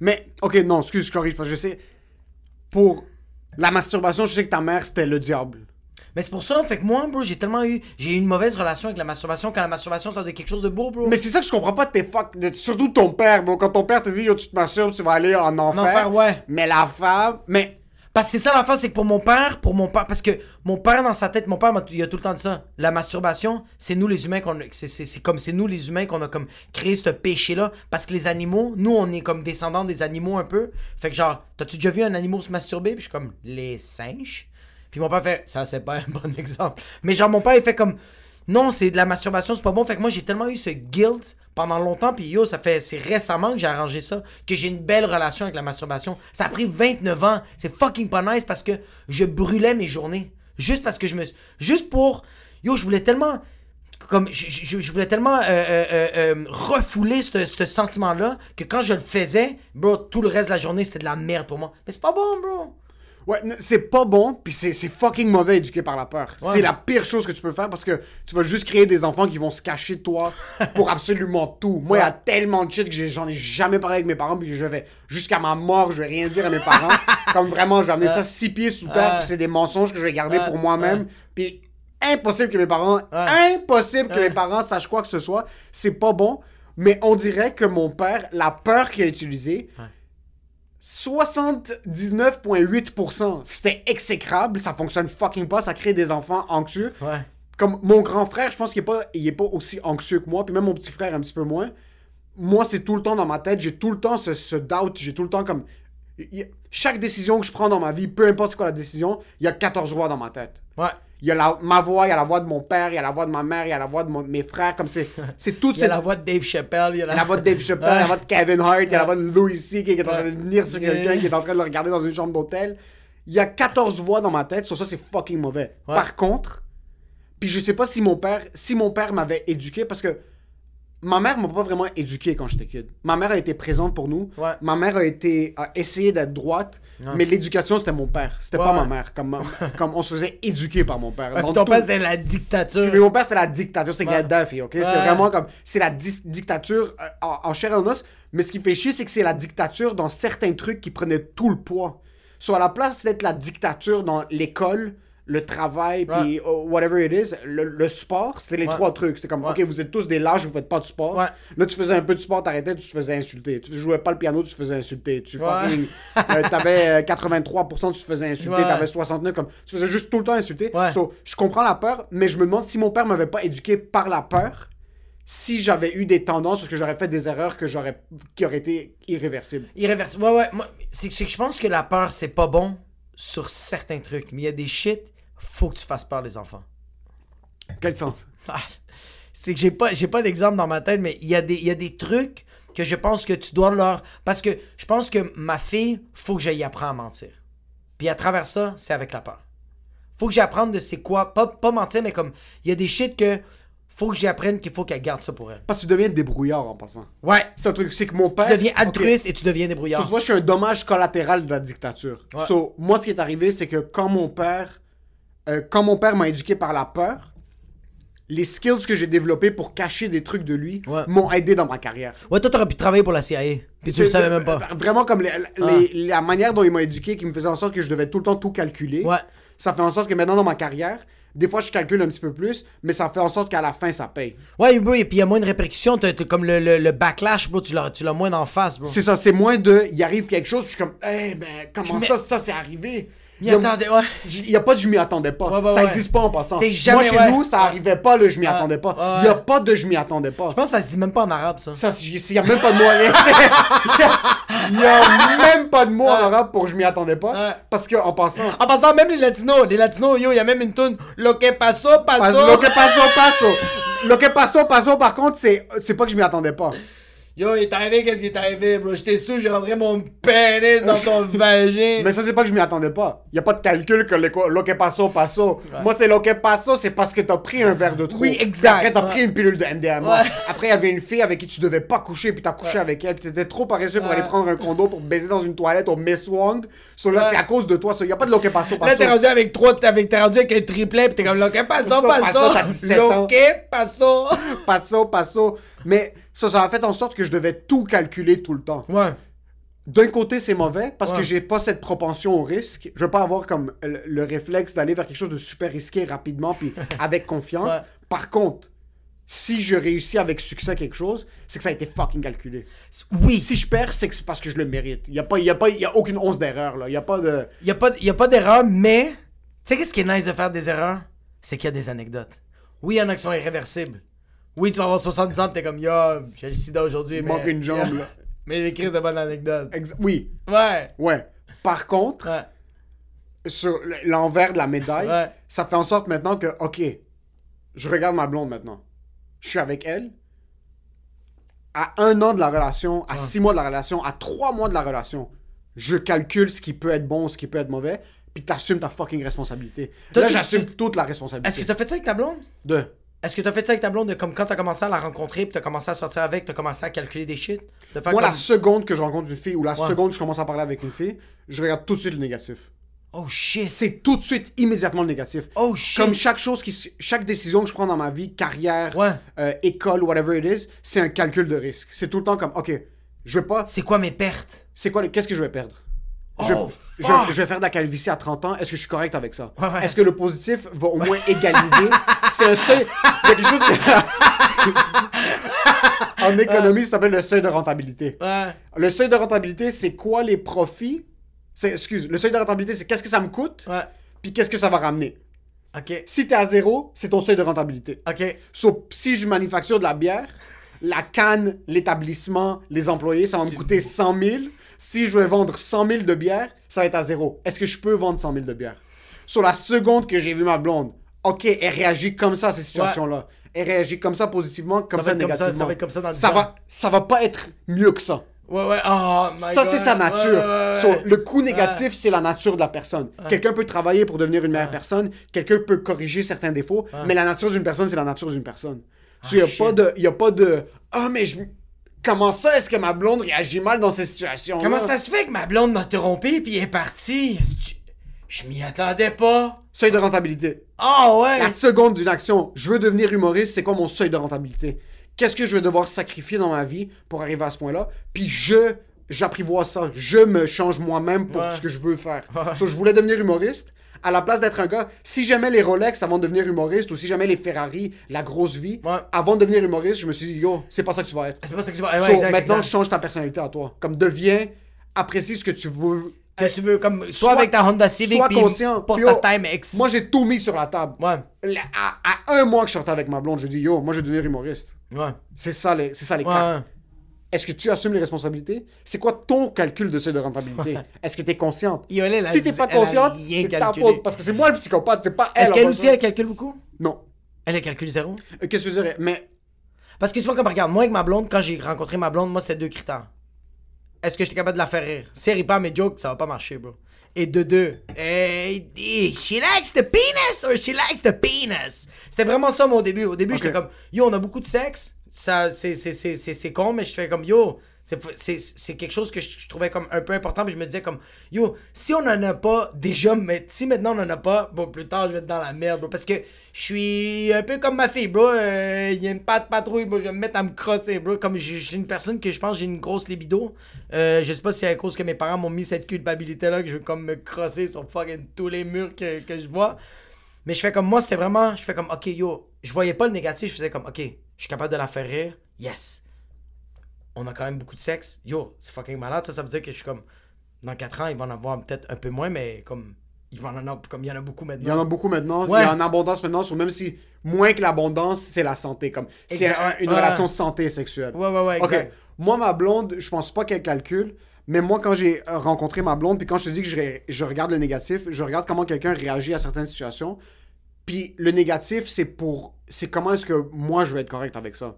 Mais, ok, non, excuse, je corrige, parce que je sais. Pour la masturbation, je sais que ta mère, c'était le diable. Mais c'est pour ça, fait que moi, bro, j'ai tellement eu, j'ai eu une mauvaise relation avec la masturbation quand la masturbation, ça être quelque chose de beau, bro. Mais c'est ça que je comprends pas de tes fuck. de- surtout de ton père, bon, quand ton père te dit, yo, tu te masturbes, tu vas aller en enfer. En enfer, ouais. Mais la femme. Mais. Parce que c'est ça l'affaire, c'est que pour mon père, pour mon père, parce que mon père dans sa tête, mon père, m'a- il a tout le temps de ça. La masturbation, c'est nous les humains qu'on, a- c'est, c'est, c'est comme c'est nous les humains qu'on a comme créé ce péché-là. Parce que les animaux, nous on est comme descendants des animaux un peu. Fait que genre, t'as-tu déjà vu un animal se masturber? Puis je suis comme les singes. Puis mon père fait, ça c'est pas un bon exemple. Mais genre mon père il fait comme, non c'est de la masturbation, c'est pas bon. Fait que moi j'ai tellement eu ce guilt pendant longtemps. Puis yo, ça fait, c'est récemment que j'ai arrangé ça, que j'ai une belle relation avec la masturbation. Ça a pris 29 ans. C'est fucking pas nice parce que je brûlais mes journées. Juste parce que je me. Juste pour. Yo, je voulais tellement. Comme. Je, voulais tellement euh, euh, euh, refouler ce, ce sentiment-là que quand je le faisais, bro, tout le reste de la journée, c'était de la merde pour moi. Mais c'est pas bon, bro. Ouais, c'est pas bon, puis c'est c'est fucking mauvais éduqué par la peur. Ouais. C'est la pire chose que tu peux faire parce que tu vas juste créer des enfants qui vont se cacher de toi pour absolument tout. Moi, il y a tellement de shit que j'en ai jamais parlé avec mes parents, puis je vais, jusqu'à ma mort, je vais rien dire à mes parents. Comme vraiment, je vais amener ça six pieds sous terre, puis c'est des mensonges que je vais garder pour moi-même. Puis impossible que mes parents, impossible que mes parents sachent quoi que ce soit. C'est pas bon. Mais on dirait que mon père, la peur qu'il a utilisée, 79,8%. C'était exécrable, ça fonctionne fucking pas, ça crée des enfants anxieux. Ouais. Comme mon grand frère, je pense qu'il est pas, il est pas aussi anxieux que moi, puis même mon petit frère un petit peu moins. Moi, c'est tout le temps dans ma tête, j'ai tout le temps ce, ce doubt, j'ai tout le temps comme... y chaque décision que je prends dans ma vie, peu importe quoi la décision, il y a 14 voix dans ma tête. Ouais. Il y a la- ma voix, il y a la voix de mon père, il y a la voix de ma mère, il y a la voix de mon- mes frères, comme c'est c'est toute Il y a cette la voix de Dave Chappelle, il y a la voix de Dave Chappelle, il y a la voix de Kevin Hart, il y a la voix de Louis C. qui est en train de venir sur quelqu'un, qui est en train de le regarder dans une chambre d'hôtel. Il y a 14 voix dans ma tête, sur ça c'est fucking mauvais. Ouais. Par contre, puis je sais pas si mon père, si mon père m'avait éduqué, parce que ma mère m'a pas vraiment éduqué quand j'étais kid. Ma mère a été présente pour nous. Ouais. Ma mère a été a essayé d'être droite, Ouais. mais l'éducation c'était mon père, c'était Ouais, pas ma mère. Comme, comme on se faisait éduquer par mon père. Puis ton tout. père, c'est la dictature. Mais mon père, c'est la dictature, c'est. Gaddafi, ok? C'était vraiment comme. C'est la dictature euh, en, en chair et en os. Mais ce qui fait chier, c'est que c'est la dictature dans certains trucs qui prenaient tout le poids. Soit à la place d'être la dictature dans l'école, le travail, puis euh, whatever it is, le, le sport, c'était les Ouais. trois trucs. C'était comme, Ouais. ok, vous êtes tous des lâches, vous faites pas de sport. Ouais. Là, tu faisais un peu de sport, t'arrêtais, tu te faisais insulter. Tu jouais pas le piano, tu te faisais insulter. Tu fucking. euh, t'avais euh, 83%, tu te faisais insulter. T'avais 69, comme. Tu faisais juste tout le temps insulter. So, je comprends la peur, mais je me demande si mon père m'avait pas éduqué par la peur, si j'avais eu des tendances parce que j'aurais fait des erreurs que j'aurais qui auraient été irréversibles. Irréversible. Ouais, ouais. C'est que je pense que la peur, c'est pas bon sur certains trucs. Mais il y a des shit, faut que tu fasses peur les enfants. Quel sens? Ah, c'est que j'ai pas, j'ai pas d'exemple dans ma tête, mais il y, a des- il y a des trucs que je pense que tu dois leur. Parce que je pense que ma fille, faut que j'aille apprendre à mentir. Puis à travers ça, c'est avec la peur. Faut que j'apprenne de c'est quoi. Pas, pas mentir, mais comme. Il y a des shit que. Faut que j'apprenne qu'il faut qu'elle garde ça pour elle. Parce que tu deviens débrouillard en passant. Ouais. C'est un truc, c'est que mon père. Tu deviens altruiste et tu deviens So, débrouillard. tu vois, je suis un dommage collatéral de la dictature. Ouais. So, moi, ce qui est arrivé, c'est que quand mon père, euh, quand mon père m'a éduqué par la peur, les skills que j'ai développés pour cacher des trucs de lui Ouais. m'ont aidé dans ma carrière. Ouais, toi, t'aurais pu travailler pour la CIA. Puis tu le savais même pas. Vraiment comme les- les- la manière dont il m'a éduqué, qui me faisait en sorte que je devais tout le temps tout calculer. Ouais. Ça fait en sorte que maintenant dans ma carrière, des fois je calcule un petit peu plus, mais ça fait en sorte qu'à la fin ça paye. Ouais, bro, et puis il y a moins de répercussions. T'as, t'as comme le, le, le backlash, bro. Tu l'as, moins d'en face, bro. C'est ça, c'est moins de, il arrive quelque chose, je suis comme, eh ben comment Je ça, ça c'est arrivé? M'y Il y a- attendais, ouais. Il y a pas de je m'y attendais pas. Ouais, ouais, ça ouais. existe pas en passant. C'est jamais, Moi chez nous, ça arrivait pas le je m'y attendais pas. Il y a pas de je m'y attendais pas. Je pense que ça se dit même pas en arabe, ça. Ça, il y a même pas de moyen. Il y a même pas de mot en arabe pour je m'y attendais pas. Parce que en passant, En passant, même les latinos, les latinos, yo, il y a même une tune Lo que paso, Pas- paso. Lo que paso, paso. Lo que paso, paso, par contre, c'est pas que je m'y attendais pas. Yo, il est arrivé, qu'est-ce qui est arrivé, bro? J'étais sous, j'ai rentré mon pénis dans ton vagin. Mais ça, c'est pas que je m'y attendais pas. Y a pas de calcul que le, lo que paso, paso. Moi, c'est lo que paso, c'est parce que t'as pris un verre de trop. Oui, exact. Après, t'as Ouais. pris une pilule de MDMA. Ouais. Après, il y avait une fille avec qui tu devais pas coucher, puis t'as couché avec elle, puis t'étais trop paresseux pour aller prendre un condo pour baiser dans une toilette au Miss Wong. So là, c'est à cause de toi. So, y a pas de lo que paso. Là, t'es rendu avec trois, t'es avec- rendu avec un triplet, pis t'es comme Lo que paso, Ça, paso, paso. t'as 17 ans. Lo que paso. Paso, paso. Mais ça, ça a fait en sorte que je devais tout calculer tout le temps. Ouais. d'un côté, c'est mauvais parce Ouais. que j'ai pas cette propension au risque. Je veux pas avoir comme le, le réflexe d'aller vers quelque chose de super risqué rapidement puis avec confiance. Ouais. Par contre, si je réussis avec succès quelque chose, c'est que ça a été fucking calculé. Oui. Si je perds, c'est que c'est parce que je le mérite. Il y a pas, il y a pas, il y a aucune once d'erreur là. Il y a pas de. Il y a pas, y a pas d'erreur, mais. Tu sais, qu'est-ce qui est nice de faire des erreurs? C'est qu'il y a des anecdotes. Oui, il y en a qui sont irréversibles. Oui, tu vas avoir 70 ans, t'es comme, yo, j'ai le sida aujourd'hui. Il mais... manque une jambe là. Mais des crises de bonnes anecdotes. Oui, Ouais. ouais. Par contre, Ouais. sur l'envers de la médaille, Ouais. ça fait en sorte maintenant que, ok, je regarde ma blonde maintenant. Je suis avec elle. À un an de la relation, à six mois de la relation, à trois mois de la relation, je calcule ce qui peut être bon, ce qui peut être mauvais, puis t'assumes ta fucking responsabilité. Toi, Là, j'assume toute la Est-ce responsabilité. que t'as fait ça avec ta blonde? De. Est-ce que t'as fait ça avec ta blonde de comme quand t'as commencé à la rencontrer pis t'as commencé à sortir avec, t'as commencé à calculer des shit? De faire Moi, la seconde que je rencontre une fille ou la Ouais. seconde que je commence à parler avec une fille, je regarde tout de suite le négatif. Oh shit. C'est tout de suite, immédiatement le négatif. Oh shit. Comme chaque chose, qui, s- chaque décision que je prends dans ma vie, carrière, Ouais. euh, école, whatever it is, c'est un calcul de risque. C'est tout le temps comme, ok, je vais pas, C'est quoi mes pertes? c'est quoi, le- qu'est-ce que je vais perdre? Oh, je, fuck! je- je vais faire de la calvitie à 30 ans, est-ce que je suis correct avec ça? Ouais, ouais. Est-ce que le positif va au moins égaliser? c'est un seuil, il y a quelque chose en économie, ça s'appelle le seuil de rentabilité. Ouais. Le seuil de rentabilité, c'est quoi les profits? C'est, excuse, le seuil de rentabilité, c'est qu'est-ce que ça me coûte, puis qu'est-ce que ça va ramener? Ok. Si t'es à zéro, c'est ton seuil de rentabilité. Ok. So, si je manufacture de la bière, la canne, l'établissement, les employés, ça va me coûter 100 000. Si je veux vendre 100 000 de bière, ça va être à zéro. Est-ce que je peux vendre 100 000 de bière? Sur la seconde que j'ai vu ma blonde, ok, elle réagit comme ça à ces situations-là. Elle réagit comme ça positivement, comme Ça ça, va être comme ça- négativement. ça va être comme ça dans le ça temps. va, ça va pas être mieux que ça. Ouais, ouais. Oh my Ça, c'est sa nature. Ouais, ouais, ouais. So, le coût négatif, c'est la nature de la personne. Quelqu'un peut travailler pour devenir une meilleure personne, quelqu'un peut corriger certains défauts, mais la nature d'une personne, c'est la nature d'une personne. Il n'y a, a pas de Ah, mais je. Comment ça, est-ce que ma blonde réagit mal dans ces situations Comment ça se fait que ma blonde m'a trompé puis est partie? Je m'y attendais pas? Seuil de rentabilité. Oh ouais. La seconde d'une action, je veux devenir humoriste, c'est quoi mon seuil de rentabilité? Qu'est-ce que je vais devoir sacrifier dans ma vie pour arriver à ce point-là? Puis je, j'apprivoise ça. Je me change moi-même pour Ouais. ce que je veux faire. Ouais. So, je voulais devenir humoriste. À la place d'être un gars, si j'aimais les Rolex avant de devenir humoriste ou si j'aimais les Ferrari, la grosse vie, Ouais. avant de devenir humoriste, je me suis dit, yo, c'est pas ça que tu vas être. C'est pas ça que tu vas. Ouais, So, exact, maintenant, exact. change ta personnalité à toi. Comme deviens, apprécie ce que tu veux. Que tu veux, comme, soit, avec ta Honda Civic sois puis conscient. pour Puis, ta yo, Timex. Moi, j'ai tout mis sur la table. Ouais. À, à un mois que je sortais avec ma blonde, je dis, yo, moi, je vais devenir humoriste. Ouais. C'est ça les, c'est ça les Ouais. cartes. Est-ce que tu assumes les responsabilités? C'est quoi ton calcul de seuil de rentabilité? Est-ce que tu es consciente? Si z- pas consciente, c'est ta faute. Parce que c'est moi le psychopathe, c'est pas elle. Est-ce qu'elle aussi, elle calcule beaucoup? Non. Elle, elle calcule zéro? Euh, Qu'est-ce que je dirais? Mais Parce que tu vois, comme regarde, moi avec ma blonde, quand j'ai rencontré ma blonde, moi c'était deux critères. Est-ce que j'étais capable de la faire rire? Si elle rit pas à mes jokes, ça va pas marcher, bro. Et de deux, hey, she likes the penis or she likes the penis? C'était vraiment ça, moi, au début. Au début, j'étais comme, yo, on a beaucoup de sexe. Ça, c'est, con, mais je fais comme, yo, c'est, quelque chose que je, trouvais comme un peu important. Puis je me disais comme, yo, si on en a pas déjà, mais si maintenant on en a pas, bon, plus tard, je vais être dans la merde, bro. Parce que je suis un peu comme ma fille, bro. Euh, Il y a une patte patrouille, bro. Je vais me mettre à me crosser, bro. Comme je je suis une personne que je pense j'ai une grosse libido. Euh, je sais pas si c'est à cause que mes parents m'ont mis cette culpabilité-là que je veux comme me crosser sur fucking tous les murs que, que je vois. Mais je fais comme moi, c'était vraiment. Je fais comme, ok, yo, je voyais pas le négatif. Je faisais comme, ok, je suis capable de la faire rire? Yes. On a quand même beaucoup de sexe. Yo, c'est fucking malade. Ça, ça veut dire que je suis comme. Dans 4 ans, il va en avoir peut-être un peu moins, mais comme. Il va en avoir comme il y en a beaucoup il y maintenant. en a beaucoup maintenant. Ouais. Il y a en abondance maintenant. Ou même si moins que l'abondance, c'est la santé. Comme c'est un- une Ouais. relation santé sexuelle. Ouais, ouais, ouais, exact. Moi, ma blonde, je pense pas qu'elle calcule. Mais moi, quand j'ai rencontré ma blonde, puis quand je te dis que je regarde le négatif, je regarde comment quelqu'un réagit à certaines situations. Puis le négatif, c'est pour. C'est comment est-ce que moi, je vais être correct avec ça.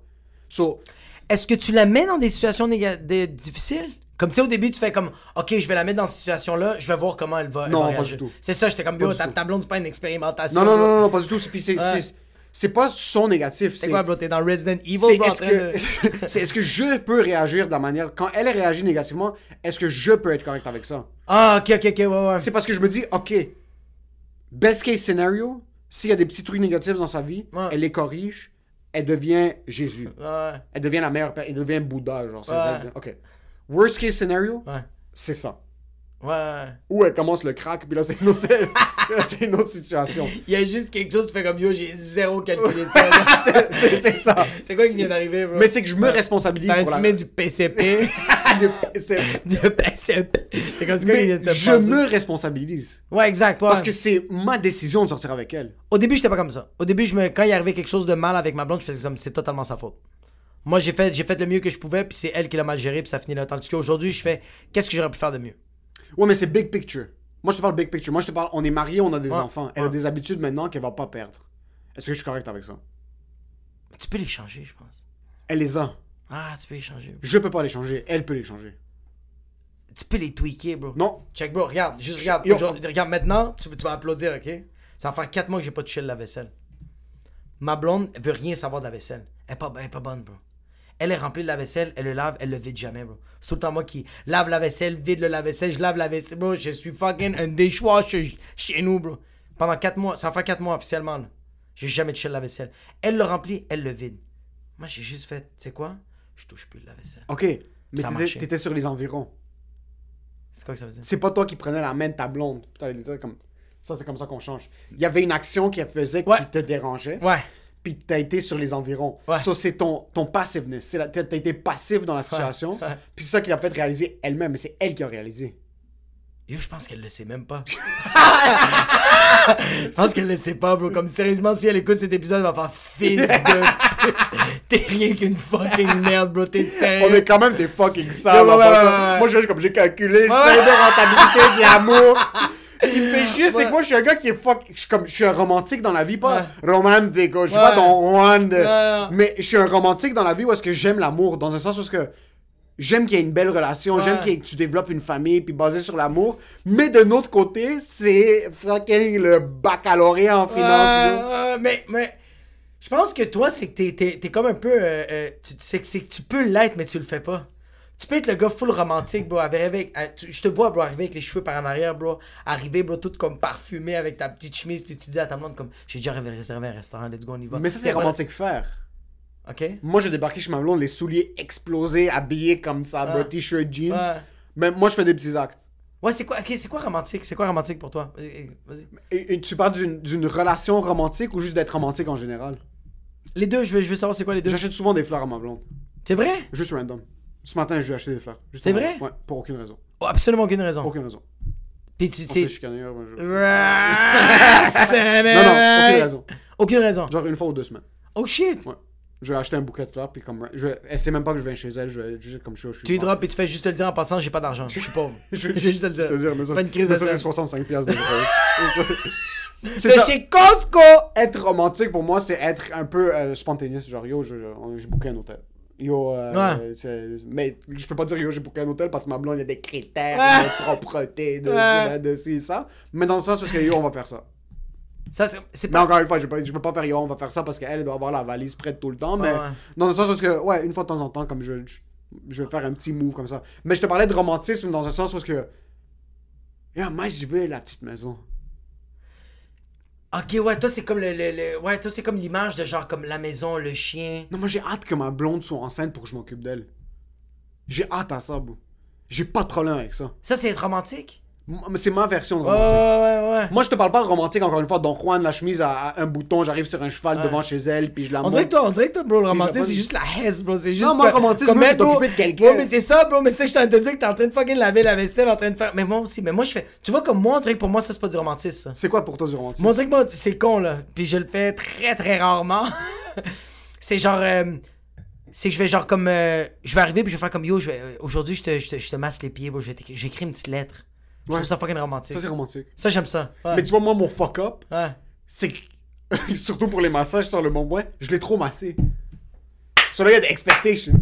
So, Est-ce que tu la mets dans des situations néga- des- difficiles? Comme tu sais, au début, tu fais comme, ok, je vais la mettre dans cette situation-là, je vais voir comment elle va. elle Non, va pas du tout. C'est ça, j'étais comme, du ta, blonde, c'est pas une expérimentation. non, non, non, non, non, pas du tout. C'est- Puis c'est, Ouais. c'est, c'est pas son négatif. C'est quoi, bro? T'es dans Resident Evil, C'est est-ce de- que, c'est est-ce que je peux réagir de la manière. Quand elle réagit négativement, est-ce que je peux être correct avec ça? Ah, ok, ok, ok, ouais, ouais. C'est parce que je me dis, ok, best case scenario, s'il y a des petits trucs négatifs dans sa vie, Ouais. elle les corrige, elle devient Jésus. Ouais, Elle devient la meilleure, elle devient Bouddha, genre. ça. Ok. Worst case scenario, c'est ça. Ouais. Ou elle commence le crack, puis là, c'est c'est une autre situation. Il y a juste quelque chose qui fait comme, yo, j'ai zéro calculé ça. là. C'est- ça. c'est quoi qui vient d'arriver, bro? Mais c'est que je me responsabilise pour la. du PCP. C'est- du PCP. C'est comme ça qui vient de se je me responsabilise. Ouais, exact. Parce que c'est ma décision de sortir avec elle. Au début, j'étais pas comme ça. Au début, je me... quand il arrivait quelque chose de mal avec ma blonde, je faisais comme c'est totalement sa faute. Moi, j'ai fait, j'ai fait le mieux que je pouvais, puis c'est elle qui l'a mal géré, puis ça finit là. Tandis qu'aujourd'hui, je fais qu'est-ce que j'aurais pu faire de mieux? Ouais, mais c'est big picture. Moi, je te parle big picture. Moi, je te parle, on est mariés, on a des Ouais, enfants. Elle a ouais. des habitudes maintenant qu'elle va pas perdre. Est-ce que je suis correct avec ça? Tu peux les changer, je pense. Elle les a. Ah, tu peux les changer. Je peux pas les changer. Elle peut les changer. Tu peux les tweaker, bro. Non. Check, bro, regarde, juste regarde. Yo. Aujourd'hui- regarde maintenant, tu, tu vas applaudir, ok? Ça va faire 4 mois que j'ai pas touché la vaisselle. Ma blonde elle veut rien savoir de la vaisselle. Elle est pas, elle est pas bonne, bro. Elle est remplie de la vaisselle, elle le lave, elle le vide jamais, bro. C'est tout le temps moi qui lave la vaisselle, vide le lave-vaisselle, je lave la vaisselle, bro. Je suis fucking un dishwasher chez nous, bro. Pendant 4 mois, ça faire 4 mois officiellement, là. J'ai jamais touché la vaisselle. Elle le remplit, elle le vide. Moi, j'ai juste fait, tu sais quoi? Je touche plus de la vaisselle. Ok. Mais t'étais- sur les environs. C'est quoi que ça veut dire? C'est pas toi qui prenais la main de ta blonde. Putain, comme. Ça, c'est comme ça qu'on change. Il y avait une action qu'elle faisait Ouais. qui te dérangeait. Ouais. Puis t'as été sur les environs. Ouais. Ça, c'est ton, ton passiveness. T'as été passif dans la situation. ouais. Puis c'est ça qui l'a fait réaliser elle-même. Mais c'est elle qui a réalisé. Yo, je pense qu'elle le sait même pas. je pense qu'elle le sait pas, bro. Comme sérieusement, si elle écoute cet épisode, elle va faire fils de. T'es rien qu'une fucking merde, bro. T'es On sérieux. est quand même des fucking sales. En ouais, ouais, ouais. Moi, je comme j'ai calculé le seuil de rentabilité de l'amour. Ce qui me fait chier, c'est que moi, je suis un gars qui est fuck. Je suis, comme, je suis un romantique dans la vie, pas Ouais. romantique. Je suis Ouais. pas ton one. de-. Mais je suis un romantique dans la vie où est-ce que j'aime l'amour. Dans un sens où est-ce que j'aime qu'il y ait une belle relation. J'aime que tu développes une famille puis basé sur l'amour. Mais de notre côté, c'est fucking le baccalauréat en finance. Mais, mais. Je pense que toi, c'est que t'es, t'es, t'es comme un peu. euh, euh, tu, sais que tu peux l'être, mais tu le fais pas. Tu peux être le gars full romantique, bro. Avec, avec- euh, tu- je te vois, bro, arriver avec les cheveux par en arrière, bro. Arriver, bro, tout comme parfumé avec ta petite chemise. Puis tu dis à ta blonde, comme, j'ai déjà réservé un restaurant, let's go, on y va. Mais ça, c'est romantique faire. Ok? Moi, j'ai débarqué chez ma blonde, les souliers explosés, habillés comme ça, bro, Ouais. t-shirt, jeans. Ouais. Mais moi, je fais des petits actes. Ouais, c'est quoi, c'est quoi romantique? C'est quoi romantique pour toi? Vas-y. vas-y. Et, et tu parles d'une d'une relation romantique ou juste d'être romantique en général? Les deux, je veux, je veux savoir c'est quoi les deux. J'achète souvent des fleurs à ma blonde. C'est vrai? Juste random. Ce matin, je lui ai acheté des fleurs. C'est vrai? Ouais, pour aucune raison. Oh, absolument aucune raison. Aucune raison. Puis tu sais. je- non, Non, aucune raison. Aucune raison. Genre une fois ou deux semaines. Oh shit! Ouais. Je vais acheter un bouquet de fleurs, puis comme. Je, elle sait même pas que je viens chez elle, je vais juste comme je suis. Tu drops et tu fais juste te le dire en passant, j'ai pas d'argent. Je suis pauvre. Je Je vais juste te le dire. te dire, mais ça, Pas une crise mais ça, c'est stress. 65 piastres de rose. C'est ça. chez Costco! Être romantique pour moi, c'est être un peu euh, spontané. Genre, yo, je- je- j'ai booké un hôtel. Yo, euh, Ouais. mais je peux pas dire yo, j'ai booké un hôtel parce que ma blonde, il y a des critères Ouais. de propreté, de, Ouais. de, de ci et ça. Mais dans le sens parce que yo, on va faire ça. Ça, c'est- Mais encore une fois, je peux, je peux pas faire yo, on va faire ça parce qu'elle elle doit avoir la valise prête tout le temps. Mais dans le sens parce que, ouais, une fois de temps en temps, comme je, je, je vais faire un petit move comme ça. Mais je te parlais de romantisme dans un sens parce que. Yo, moi, je veux la petite maison. Ok, ouais, toi, c'est comme le, le- le- Ouais, toi, c'est comme l'image de genre comme la maison, le chien. Non, moi j'ai hâte que ma blonde soit enceinte pour que je m'occupe d'elle. J'ai hâte à ça, bro. J'ai pas de problème avec ça. Ça, c'est être romantique? C'est ma version de Ouais, romantique. ouais, ouais, ouais. Moi, je te parle pas de romantique, encore une fois. Don Juan, la chemise à, à un bouton, j'arrive sur un cheval Ouais. devant chez elle, puis je la On monte. dirait que toi, on dirait que toi, bro, le romantisme, pas- c'est juste la hesse, bro. C'est juste. Non, moi, le romantisme, c'est t'occuper de quelqu'un. bro, mais c'est ça, bro. Mais c'est que je te dire que t'es en train de fucking laver la vaisselle, en train de faire. Mais moi aussi. Mais moi, je fais. Tu vois, comme moi, on dirait que pour moi, ça, c'est pas du romantisme. C'est quoi pour toi du romantisme? Moi, on dirait que moi, c'est con, là. Puis je le fais très, très rarement. c'est genre. euh, c'est que je vais genre comme. euh, je vais arriver, puis je vais faire comme yo, euh, aujourd'hui, je te, je, te, je te masse les pieds, bro. J'écris une petite lettre. Je trouve ça fucking romantique. Ça, c'est romantique. Ça, j'aime ça. Ouais. Mais tu vois, moi, mon fuck up, Ouais. c'est que. Surtout pour les massages sur le bon point, je l'ai trop massé. Sur là, il y a des expectations.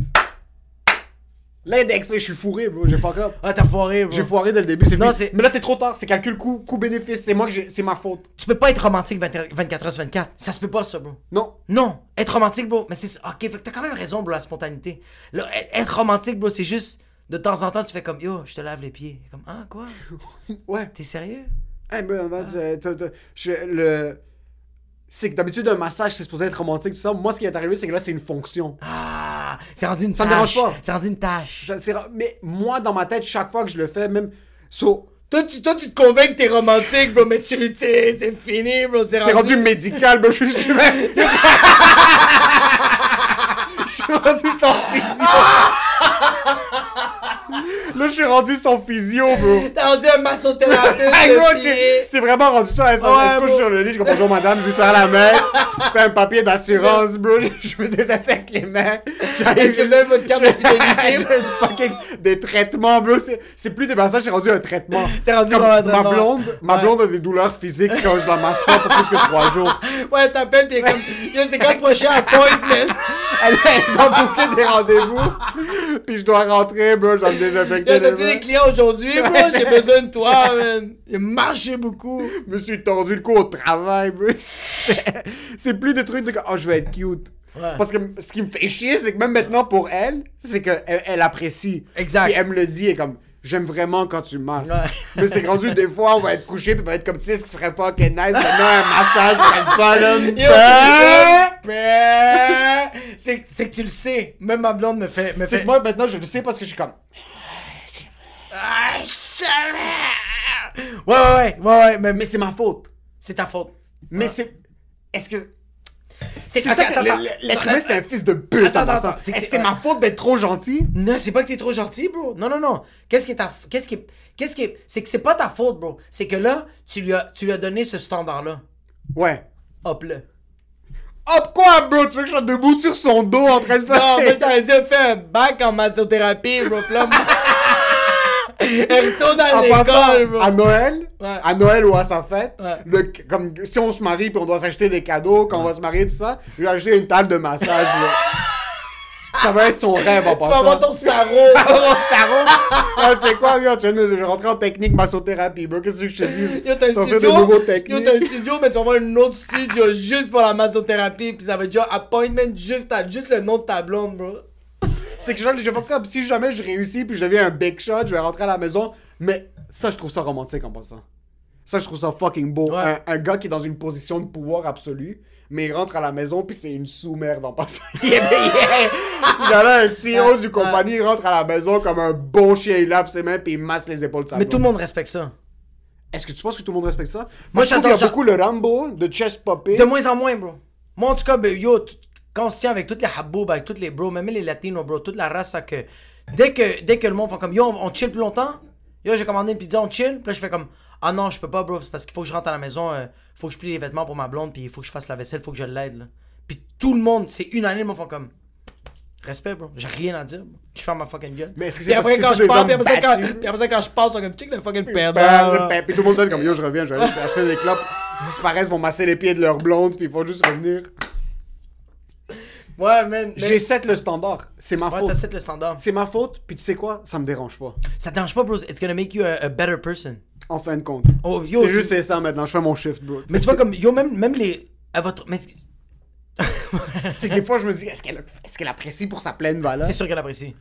Là, il y a des expectations. Je suis fourré, bro. J'ai fuck up. Ah, t'as foiré, bro. J'ai foiré dès le début, Non, c'est- Mais là, c'est trop tard. C'est calcul coût, coût bénéfice. C'est moi que j'ai. C'est ma faute. Tu peux pas être romantique 20 24 heures sur 24. Ça se peut pas, ça, bro. Non. Non, être romantique, bro. Mais c'est. Ok, fait que t'as quand même raison, bro, la spontanéité. Là, être romantique, bro, c'est juste. De temps en temps, tu fais comme yo, je te lave les pieds. Comme ah, quoi? Ouais. T'es sérieux? Hey, ben, le... C'est que d'habitude, un massage, c'est supposé être romantique, tout ça. Moi, ce qui est arrivé, c'est que là, c'est une fonction. Ah, c'est rendu une Ça me tâche. dérange pas. C'est rendu une tâche. Ça, Mais moi, dans ma tête, chaque fois que je le fais, même. So, Toi, tu, toi, tu te convaincs que t'es romantique, bro, mais tu sais, c'est fini, bro. C'est c'est rendu médical, bro. Je suis. Je suis même- Je suis rendu sans physio. Là, je suis rendu sans physio, bro. T'as rendu un massothérapeute. Hey, de bro, pied. j'ai- c'est vraiment rendu ça. Elle, se couche sur le lit, je dis bonjour madame, je lui à la main, je fais un papier d'assurance, bro, je, me désinfecte les mains. Est-ce que vous avez votre carte de fidélité? Fucking- des traitements, bro. C'est, plus des massages, c'est rendu un traitement. C'est rendu Comme un ma traitement. blonde, ma blonde a des douleurs physiques quand je la masse pas pour plus que trois jours. Ouais, t'appelles, pis comme, c'est quand le prochain appointment? Elle, doit booker des rendez-vous, puis je dois rentrer, bro, je dois me désinfecter les t'as-tu mains. des clients aujourd'hui, bro? J'ai besoin de toi, man. Il a marché beaucoup. Je me suis tordu le cou au travail, bro. C'est- C'est plus des trucs de oh, je vais être cute. Ouais. Parce que ce qui me fait chier, c'est que même maintenant pour elle, c'est qu'elle elle apprécie. Exact. Puis elle me le dit, est comme, j'aime vraiment quand tu masses. Ouais. Mais c'est rendu des fois, on va être couché, puis on va être comme, sais, ce qui serait fucking nice, maintenant un massage serait le fun, là. Yo, Ben, ben, c'est que tu le sais. Même ma blonde me fait. Me C'est fait... que moi, maintenant, je le sais parce que je suis comme, Ah, Ouais, ouais, ouais, ouais, ouais, mais, mais c'est ma faute. c'est ta faute. Mais c'est. Est-ce que. C'est ça l'être humain, c'est un fils de pute. Attends, en attends, c'est ma faute d'être trop gentil? Non, c'est pas que t'es trop gentil, bro. Non, non, non. Qu'est-ce qui est ta. Qu'est-ce qui est. Qu'est-ce qui est. C'est que c'est pas ta faute, bro. C'est que là, tu lui as, tu lui as donné ce standard-là. Ouais. Hop là. Hop quoi, bro? Tu veux que je sois debout sur son dos en train de faire. Non, mais t'as dit, fais un bac en massothérapie, bro. Puis là, Elle retourne à l'école, bro. à Noël, Ouais. à Noël ou à sa fête, Ouais. le- comme si on se marie puis on doit s'acheter des cadeaux, quand on va se marier, tout ça, je vais acheter une table de massage. là. ça va être son rêve en Tu vas passant. avoir ton sarreau. Sarah! Ah, tu sais quoi, regarde, je vais rentrer en technique massothérapie, bro. Qu'est-ce que je te dis? Yo, t'as un studio. Yo, t'as un studio, mais tu vas avoir un autre studio juste pour la massothérapie. Puis ça va être genre appointment juste, à, juste le nom de ta blonde, bro. C'est que genre, je vais comme si jamais je réussis puis je deviens un big shot, je vais rentrer à la maison. Mais ça, je trouve ça romantique en passant. Ça, je trouve ça fucking beau. Ouais. Un, un gars qui est dans une position de pouvoir absolu, mais il rentre à la maison puis c'est une sous-merde en passant. Il est il a là un CEO du compagnie, il rentre à la maison comme un bon chien, il lave ses mains puis il masse les épaules de sa Mais tout le monde respecte ça. Est-ce que tu penses que tout le monde respecte ça? Moi, Moi, je trouve qu'il y a beaucoup le Rambo de chest poppé. De moins en moins, bro. Moi, en tout cas, ben, yo, quand on se tient avec toutes les haboubs, avec toutes les bros, même les latinos, bro, toute la race, ça que. Dès que, dès que le monde fait comme, yo, on, on chill plus longtemps, yo, j'ai commandé une pizza, on chill, puis là, je fais comme, ah non, je peux pas, bro, c'est parce qu'il faut que je rentre à la maison, euh, faut que je plie les vêtements pour ma blonde, puis il faut que je fasse la vaisselle, faut que je l'aide, là. Puis tout le monde, c'est unanime, ils font comme. Respect, bro. J'ai rien à dire. bro. Je ferme ma fucking gueule. Mais est-ce que c'est parce après, que quand c'est je des puis après, quand, battus? puis après ça, quand je passe, sont comme, check le fucking perdant. Puis tout le monde sonne comme yo, je reviens, je vais aller acheter des clopes, disparaissent, vont masser les pieds de leur blonde, puis ils font juste revenir. Ouais, man. mais- J'ai set le standard. C'est ma Ouais, faute. t'as set le standard. C'est ma faute, puis tu sais quoi? Ça me dérange pas. Ça te dérange pas, bro. It's gonna make you a, a better person. En fin de compte. Oh, C'est tu- juste ça maintenant, je fais mon shift, bro. Mais tu vois, comme, yo, même, même les. À votre. Mais C'est que des fois, je me dis, est-ce qu'elle est qu'elle apprécie pour sa pleine valeur? c'est sûr qu'elle apprécie.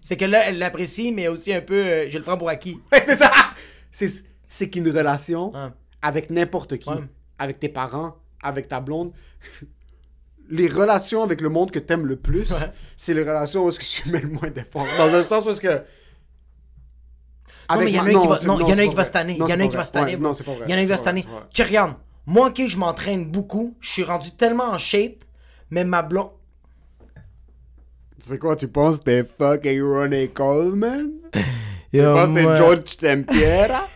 C'est que là, elle l'apprécie, mais aussi un peu. euh, je le prends pour acquis. Ouais, c'est ça! C'est, c'est qu'une relation avec n'importe qui, Ouais. avec tes parents, avec ta blonde, les relations avec le monde que t'aimes le plus, Ouais. c'est les relations où est-ce que tu mets le moins d'efforts. Dans un sens où est-ce que... Non, mais il y en a un qui va, non, il y en a un qui va. Il y en a c'est un pas qui va vrai. Non, c'est pas. Il y en a un qui va C'est se pas tanner. vrai, c'est vrai. Check, regarde. Moi, ok, je m'entraîne beaucoup. Je suis rendu tellement en shape. Mais ma blonde. C'est quoi, tu penses que t'es fucking Ronnie Coleman? Tu penses que t'es moi- George Tempiera?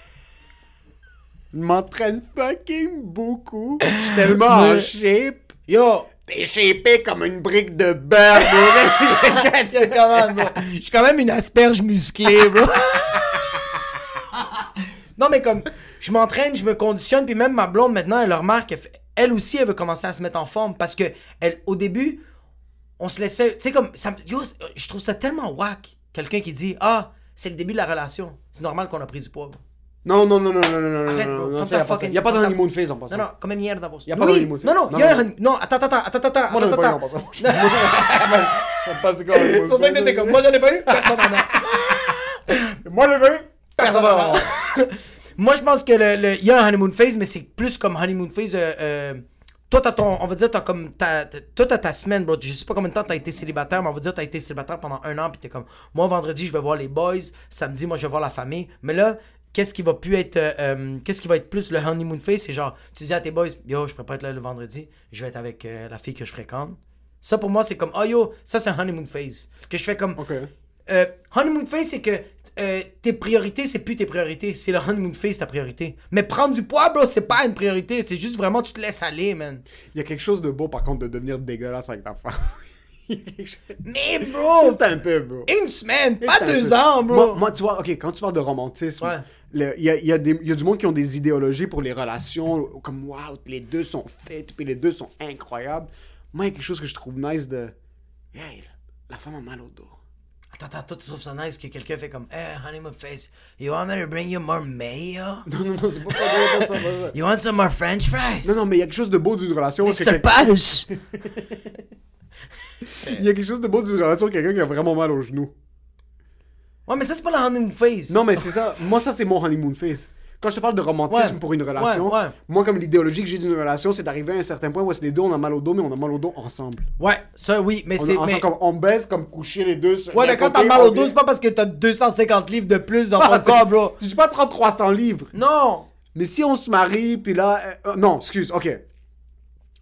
Je m'entraîne fucking beaucoup. Je suis tellement en shape. Yo! T'es shapé comme une brique de beurre, bro? Je suis quand même une asperge musclée, bro. non, mais comme, je m'entraîne, je me conditionne, puis même ma blonde, maintenant, elle remarque, elle, aussi, elle veut commencer à se mettre en forme, parce que, elle, au début, on se laissait, tu sais, comme, ça, yo, je trouve ça tellement whack, quelqu'un qui dit, ah, c'est le début de la relation, c'est normal qu'on a pris du poids, bro. Non, non, non, non, non, non, non, Arrête, non, non, Comme ça, fucking- Y a pas d'honeymoon phase en passant. Non, non, comme une merde vos. Y a pas de honeymoon Non, non, phase. y a Non, un non. Non, attends, attends, attends, attends, Moi, j'en ai pas eu en passant. C'est pour ça que t'étais comme, moi j'en ai pas eu, personne en a. Moi, j'ai pas eu. Personne va. Moi, je pense que le, il y a un honeymoon phase, mais c'est plus comme honeymoon phase. euh, euh, toi, t'as ton, on va dire, t'as comme, ta, ta- toi, t'as ta semaine, bro. Je sais pas combien de temps t'as été célibataire, mais on va dire, t'as été célibataire pendant un an, puis t'es comme, moi, vendredi, je vais voir les boys, samedi, moi, je vais voir la famille. Mais là, qu'est-ce qui va plus être, euh, qu'est-ce qui va être plus le honeymoon phase, c'est genre, tu dis à tes boys, yo, je pourrais pas être là le vendredi, je vais être avec euh, la fille que je fréquente. Ça, pour moi, c'est comme, oh yo, ça, c'est un honeymoon phase. Que je fais comme, Ok. euh, honeymoon phase, c'est que euh, tes priorités, c'est plus tes priorités. C'est le honeymoon phase, ta priorité. Mais prendre du poids, bro, c'est pas une priorité. C'est juste vraiment, tu te laisses aller, man. Il y a quelque chose de beau, par contre, de devenir dégueulasse avec ta femme. Mais, bro, C'est un peu, bro. une semaine, pas deux ans, bro. Moi, moi, tu vois, ok, quand tu parles de romantisme, Ouais. le- il y, a, il y a des- il y a du monde qui ont des idéologies pour les relations, comme waouh, les deux sont faites, puis les deux sont incroyables. Moi, il y a quelque chose que je trouve nice de. Hey, la femme a mal au dos. Attends, attends, toi, tu trouves ça nice que quelqu'un fait comme, hey, honeymoon face, you want me to bring you more mayo? Non, non, non, c'est pas ça. You want some more french fries? Non, non, mais il y a quelque chose de beau d'une relation. Mr. quelqu'un- Pash! Il y a quelque chose de beau d'une relation, où quelqu'un qui a vraiment mal au genou. Ouais, mais ça, c'est pas la honeymoon phase. Non, mais c'est ça. Moi, ça, c'est mon honeymoon face. Quand je te parle de romantisme Ouais. pour une relation, Ouais, ouais. moi, comme l'idéologie que j'ai d'une relation, c'est d'arriver à un certain point où c'est les deux, on a mal au dos, mais on a mal au dos ensemble. Ouais, ça, oui, mais c'est. mais- comme, on baisse comme coucher les deux sur Ouais, mais quand t'as mal au dos, c'est pas parce que t'as 250 livres de plus dans ton corps, bro. Je dis pas prendre 300 livres. Non! Mais si on se marie, puis là... euh, euh, non, excuse, ok.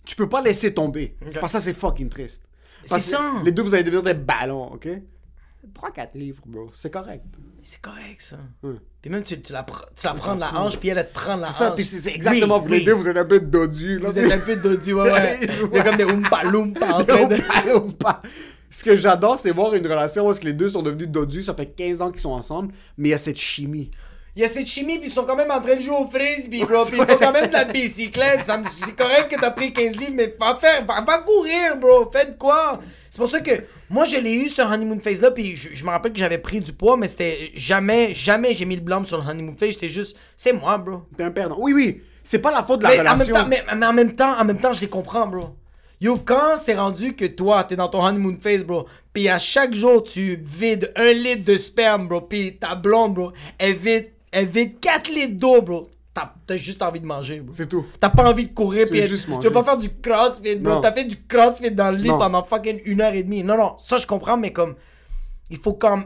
Tu peux pas laisser tomber. Parce que ça, c'est fucking triste. C'est ça. Les deux, vous allez devenir des ballons, ok? 3-4 livres, bro. C'est correct. C'est correct, ça. Puis même, tu, tu, la, tu la prends de la hanche, puis elle, elle te prend de la C'est ça, hanche. puis c'est c'est exactement, Oui, vous les oui. deux, vous êtes un peu dodus. là. Vous êtes un peu dodu, ouais, ouais. Êtes comme des oompa loompa en train de... Oompa. Ce que j'adore, c'est voir une relation où est-ce que les deux sont devenus dodus. Ça fait 15 ans qu'ils sont ensemble, mais il y a cette chimie. Il y a cette chimie, puis ils sont quand même en train de jouer au frisbee, bro. Puis ils font quand même de la bicyclette. Me- C'est correct que t'as pris 15 livres, mais va faire, va, va courir, bro. Faites quoi? C'est pour ça que moi, je l'ai eu, ce honeymoon phase-là, puis je, je me rappelle que j'avais pris du poids, mais c'était jamais, jamais j'ai mis le blâme sur le honeymoon phase. J'étais juste, c'est moi, bro. T'es un perdant. Oui, oui. C'est pas la faute de la Mais en, même relation. temps, mais, mais en même temps, en même temps, je les comprends, bro. Yo, quand c'est rendu que toi, t'es dans ton honeymoon phase, bro, pis à chaque jour, tu vides un litre de sperme, bro, pis ta blonde, bro, elle vide, elle vide 4 litres d'eau, bro. T'as juste envie de manger. C'est tout. T'as pas envie de courir, Tu juste tu veux pas faire du crossfit, bro. T'as fait du crossfit dans le lit Non. pendant fucking une heure et demie. Non, non, ça je comprends, mais comme, il faut comme,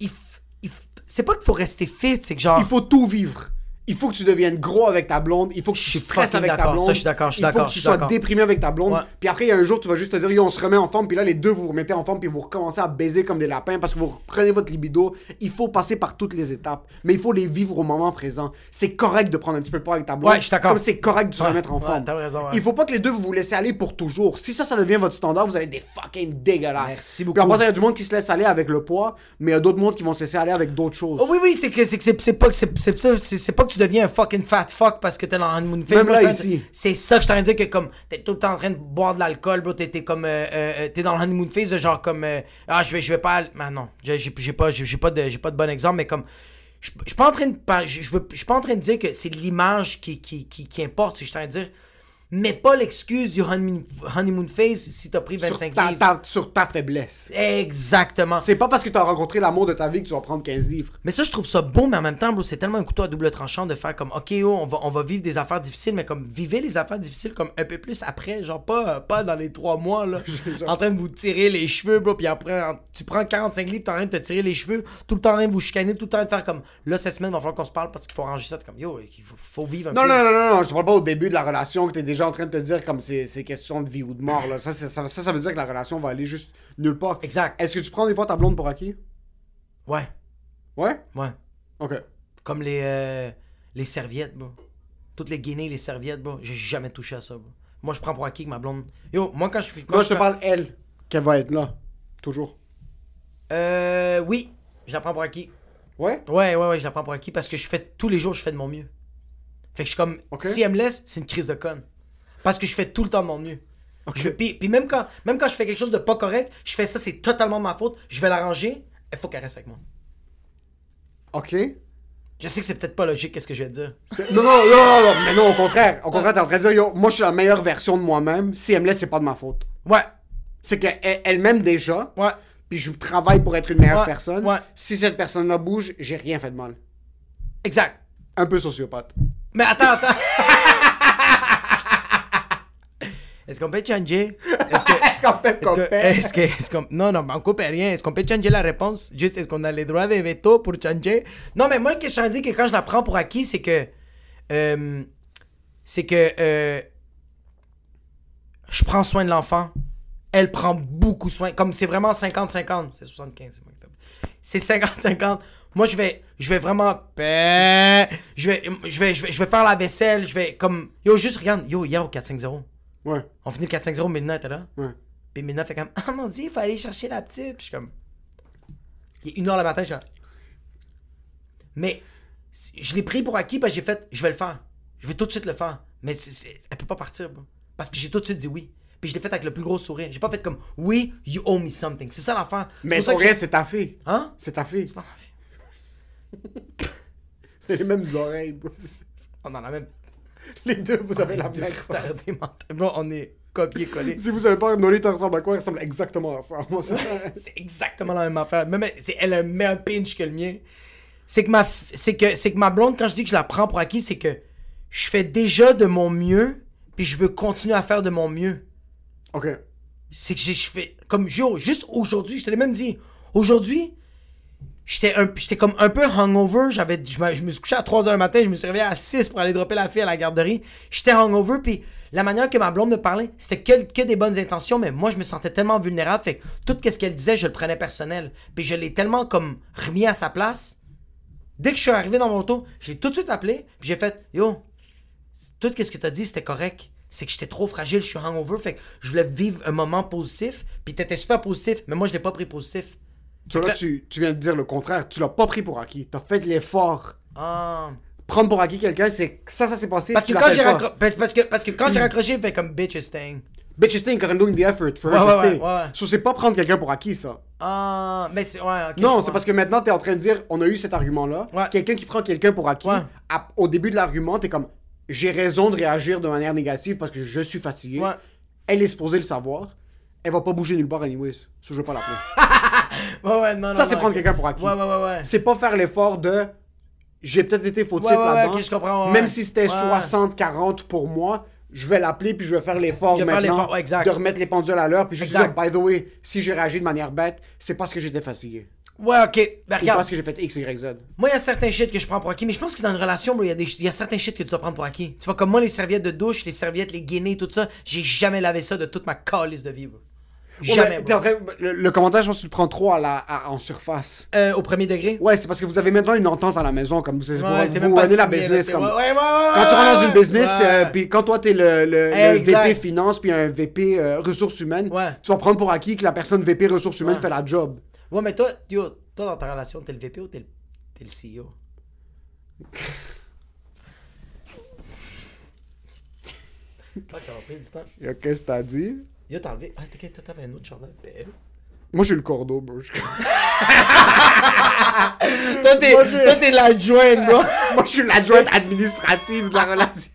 il, f- il f- c'est pas qu'il faut rester fit, c'est que genre, Il faut tout vivre. Il faut que tu deviennes gros avec ta blonde, il faut que Je tu suis stresses avec ta d'accord. blonde. Ça, je suis d'accord, je suis Il faut d'accord, que tu je sois d'accord. déprimé avec ta blonde. Ouais. Puis après, il y a un jour, tu vas juste te dire, yo, on se remet en forme. Puis là, les deux, vous vous remettez en forme. Puis vous recommencez à baiser comme des lapins parce que vous reprenez votre libido. Il faut passer par toutes les étapes. Mais il faut les vivre au moment présent. C'est correct de prendre un petit peu de poids avec ta blonde. Ouais, je suis d'accord. Comme c'est correct de se Ouais, remettre en forme. raison. Il faut pas que les deux vous vous laissez aller pour toujours. Si ça, ça devient votre standard, vous allez être des fucking dégueulasses. Merci Puis beaucoup. passant, il y a du monde qui se laisse aller avec le poids, mais il y a d'autres mondes qui vont se laisser aller avec d'autres choses. Oh oui, oui, c'est que c'est pas pas que tu deviens un fucking fat fuck parce que t'es dans honeymoon phase. Même là, ici. C'est ça que je t'en dire que comme t'es tout le temps en train de boire de l'alcool, bro, t'es comme euh, euh, euh, t'es dans le honeymoon phase de genre comme euh, ah je vais je vais pas ah non, j'ai pas j'ai pas de j'ai pas de bon exemple mais comme je suis pas en train de je suis pas en train de dire que c'est l'image qui, qui, qui, qui importe, je suis en train de dire mais pas l'excuse du honeymoon, phase si t'as pris sur 25 ta, livres. ta- sur ta faiblesse. Exactement. C'est pas parce que tu as rencontré l'amour de ta vie que tu vas prendre 15 livres. Mais ça, je trouve ça beau, mais en même temps, bro, c'est tellement un couteau à double tranchant de faire comme, ok, oh, on, va, on va vivre des affaires difficiles, mais comme, vivez les affaires difficiles comme un peu plus après, genre pas, pas dans les trois mois, là, en train de vous tirer les cheveux, bro, puis après, en- tu prends 45 livres, t'es en train de te tirer les cheveux, tout le temps en train de vous chicaner, tout le temps de faire comme, là, cette semaine, il va falloir qu'on se parle parce qu'il faut ranger ça, T'es comme, yo, il faut, faut vivre un Non, peu. non, non, non, non, je te parle pas au début de la relation que tu es en train de te dire comme c'est question de vie ou de mort. Là. Ça, ça, ça, ça veut dire que la relation va aller juste nulle part. Exact. Est-ce que tu prends des fois ta blonde pour acquis? Ouais, Ouais? Ouais. Ok. Comme les, euh, les serviettes, bro. Toutes les guinées, les serviettes, bro. J'ai jamais touché à ça, bro. Moi, je prends pour acquis que ma blonde. Yo, moi, quand je fais. quand Moi, je te parle elle, qu'elle va être là. Toujours. Euh, oui, je la prends pour acquis. Ouais? Ouais, ouais, ouais, je la prends pour acquis parce que je fais tous les jours, je fais de mon mieux. Fait que je suis comme, si elle me laisse, c'est une crise de conne. Parce que je fais tout le temps de mon mieux. Je puis, puis même, quand, même quand je fais quelque chose de pas correct, je fais ça, c'est totalement ma faute. Je vais l'arranger, il faut qu'elle reste avec moi. Ok. Je sais que c'est peut-être pas logique, qu'est-ce que je vais te dire. Non, non, non, non, non, mais non, au contraire. Au contraire, t'es en train de dire, yo, moi, je suis la meilleure version de moi-même. Si elle me laisse, c'est pas de ma faute. Ouais, C'est qu'elle elle m'aime déjà, ouais. puis je travaille pour être une meilleure Ouais, personne. ouais. Si cette personne-là bouge, j'ai rien fait de mal. Exact. Un peu sociopathe. Mais attends, attends. Est-ce qu'on peut changer? Est-ce qu'on peut Est-ce que, comparer? est-ce que, est-ce qu'on- non, non, on coupe rien. Est-ce qu'on peut changer la réponse? Juste, est-ce qu'on a les droits de veto pour changer? Non, mais moi, ce que je dire, que quand je la prends pour acquis, c'est que. euh, c'est que. euh, je prends soin de l'enfant. Elle prend beaucoup soin. Comme c'est vraiment 50-50. C'est 75, c'est moi qui fais- C'est 50-50. Moi, je vais, je vais vraiment. Je vais, je vais, je vais, je vais faire la vaisselle. Je vais comme. Yo, juste regarde. Yo, hier au 4-5-0. Ouais, On finit le 4-5-0, Milna était là. ouais. Puis Milna fait comme Ah mon dieu, il faut aller chercher la petite. Puis je suis comme. Il est une heure le matin, je suis comme. Mais je l'ai pris pour acquis parce que j'ai fait Je vais le faire. Je vais tout de suite le faire. Mais c'est- c'est- elle peut pas partir, bro. Parce que j'ai tout de suite dit oui. Puis je l'ai fait avec le plus gros sourire. J'ai pas fait comme Oui, you owe me something. C'est ça l'affaire. C'est Mais pour vrai, c'est ta fille. Hein? C'est ta fille. C'est pas ma vie. C'est les mêmes oreilles, bro. On en a même. Les deux, vous avez la même mentalement. On est copié-collé. Si vous savez pas, Nolita ressemble à quoi? Il ressemble exactement à ça. C'est- exactement la même affaire. Même, elle a un meilleur pinch que le mien. C'est que, ma, c'est, que, c'est que ma blonde, quand je dis que je la prends pour acquis, c'est que je fais déjà de mon mieux, puis je veux continuer à faire de mon mieux. ok. C'est que j'ai- je fais. Comme yo, juste aujourd'hui, je te l'ai même dit. Aujourd'hui, j'étais, un, j'étais comme un peu hungover. J'avais, je, me, je me suis couché à 3h du matin, je me suis réveillé à 6 pour aller dropper la fille à la garderie. J'étais hungover, puis la manière que ma blonde me parlait, c'était que, que des bonnes intentions, mais moi, je me sentais tellement vulnérable. Fait que tout ce qu'elle disait, je le prenais personnel. Puis je l'ai tellement comme remis à sa place. Dès que je suis arrivé dans mon auto, j'ai tout de suite appelé, puis j'ai fait Yo, tout ce que t'as dit, c'était correct. C'est que j'étais trop fragile, je suis hangover, fait que je voulais vivre un moment positif, puis t'étais super positif, mais moi je l'ai pas pris positif. Tu, vois, là, tu, tu viens de dire le contraire. Tu l'as pas pris pour acquis. T'as fait de l'effort. Ah. Prendre pour acquis quelqu'un, c'est ça, ça s'est passé. Parce tu que, quand j'ai l'appelles pas. raccro- parce, parce que, parce que quand j'ai raccroché, il fait comme bitch is staying. Bitch is staying because I'm doing the effort for her Ouais, to ouais, stay. ouais, ouais. So, c'est pas prendre quelqu'un pour acquis, ça. Ah, mais c'est. Ouais, ok. non, c'est parce que maintenant, t'es en train de dire, on a eu cet argument-là. Ouais. Quelqu'un qui prend quelqu'un pour acquis, Ouais. à- au début de l'argument, t'es comme, j'ai raison de réagir de manière négative parce que je suis fatigué. Ouais. Elle est supposée le savoir. Elle va pas bouger nulle part, anyways. So, je veux pas l'appeler. Ouais, ouais, non, ça, c'est prendre quelqu'un pour acquis. Ouais, ouais, ouais, ouais. C'est pas faire l'effort de, j'ai peut-être été fautif Ouais, ouais, ouais, là-dedans. je comprends, Même si c'était Ouais. 60-40 pour moi, je vais l'appeler puis je vais faire l'effort maintenant de remettre les pendules à l'heure puis juste dire, by the way, si j'ai réagi de manière bête, c'est parce que j'étais fatigué. Ouais, ok. Ben, regarde, parce que j'ai fait X, Y, Z. moi, il y a certains shit que je prends pour acquis, mais je pense que dans une relation, il y, a des- y a certains shit que tu dois prendre pour acquis. Tu vois, comme moi, les serviettes de douche, les serviettes, les guinées, tout ça, j'ai jamais lavé ça de toute ma calice de vie, bro. Jamais, le, le commentaire, je pense que tu le prends trop à la, à- en surface. Euh, au premier degré? Ouais, c'est parce que vous avez maintenant une entente à la maison, comme vous, vous, Ouais, vous même runnez la business. Comme, ouais, ouais, ouais, ouais, Quand tu rentres dans une business, euh, puis quand toi t'es le, le, le Exact. VP finance puis un VP euh, ressources humaines, tu vas prendre pour acquis que la personne VP ressources humaines fait la job. Ouais, mais toi, yo, toi, dans ta relation, t'es le VP ou t'es le, t'es le CEO? Ah, ça va prendre du temps. Qu'est-ce que t'as dit? Yo, t'as enlevé. Ah, t'inquiète, toi, t'avais un autre chandail. Ben, Moi, je suis le cordeau, bro. Je- Toi, t'es, toi, t'es l'adjointe, bro. Moi, je suis l'adjointe administrative de la relation.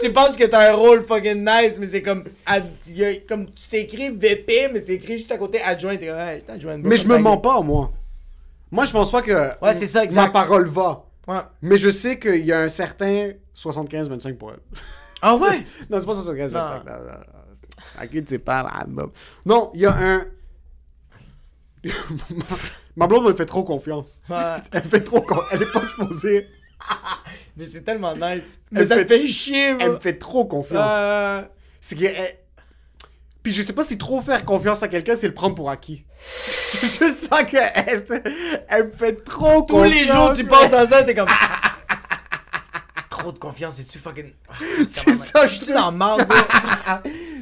tu penses que t'as un rôle fucking nice, mais c'est comme. ad- y a- comme c'est écrit VP, mais c'est écrit juste à côté adjoint. T'es comme, ouais, t'es adjointe, bro, Mais je me mens pas, moi. Moi, je pense pas que Ouais, c'est ça, exact. ma parole va. Ouais. Mais je sais qu'il y a un certain 75-25 pour elle. Ah ouais? Non, c'est pas 75-25. Non. non, non, non. À qui tu parles, Bob? Non, il y a un. ma, blonde me fait trop confiance. Ouais. Elle fait trop con- Elle est pas supposée. Mais c'est tellement nice. Mais Elle ça fait- te fait chier, bro. Elle me fait trop confiance. Euh, C'est que. elle- Puis je sais pas si trop faire confiance à quelqu'un, c'est le prendre pour acquis. c'est juste ça que. Elle, elle me fait trop tous confiance. les jours, tu penses à ça, t'es comme. Trop de confiance, et tu fucking. C'est ça, je suis dans bro?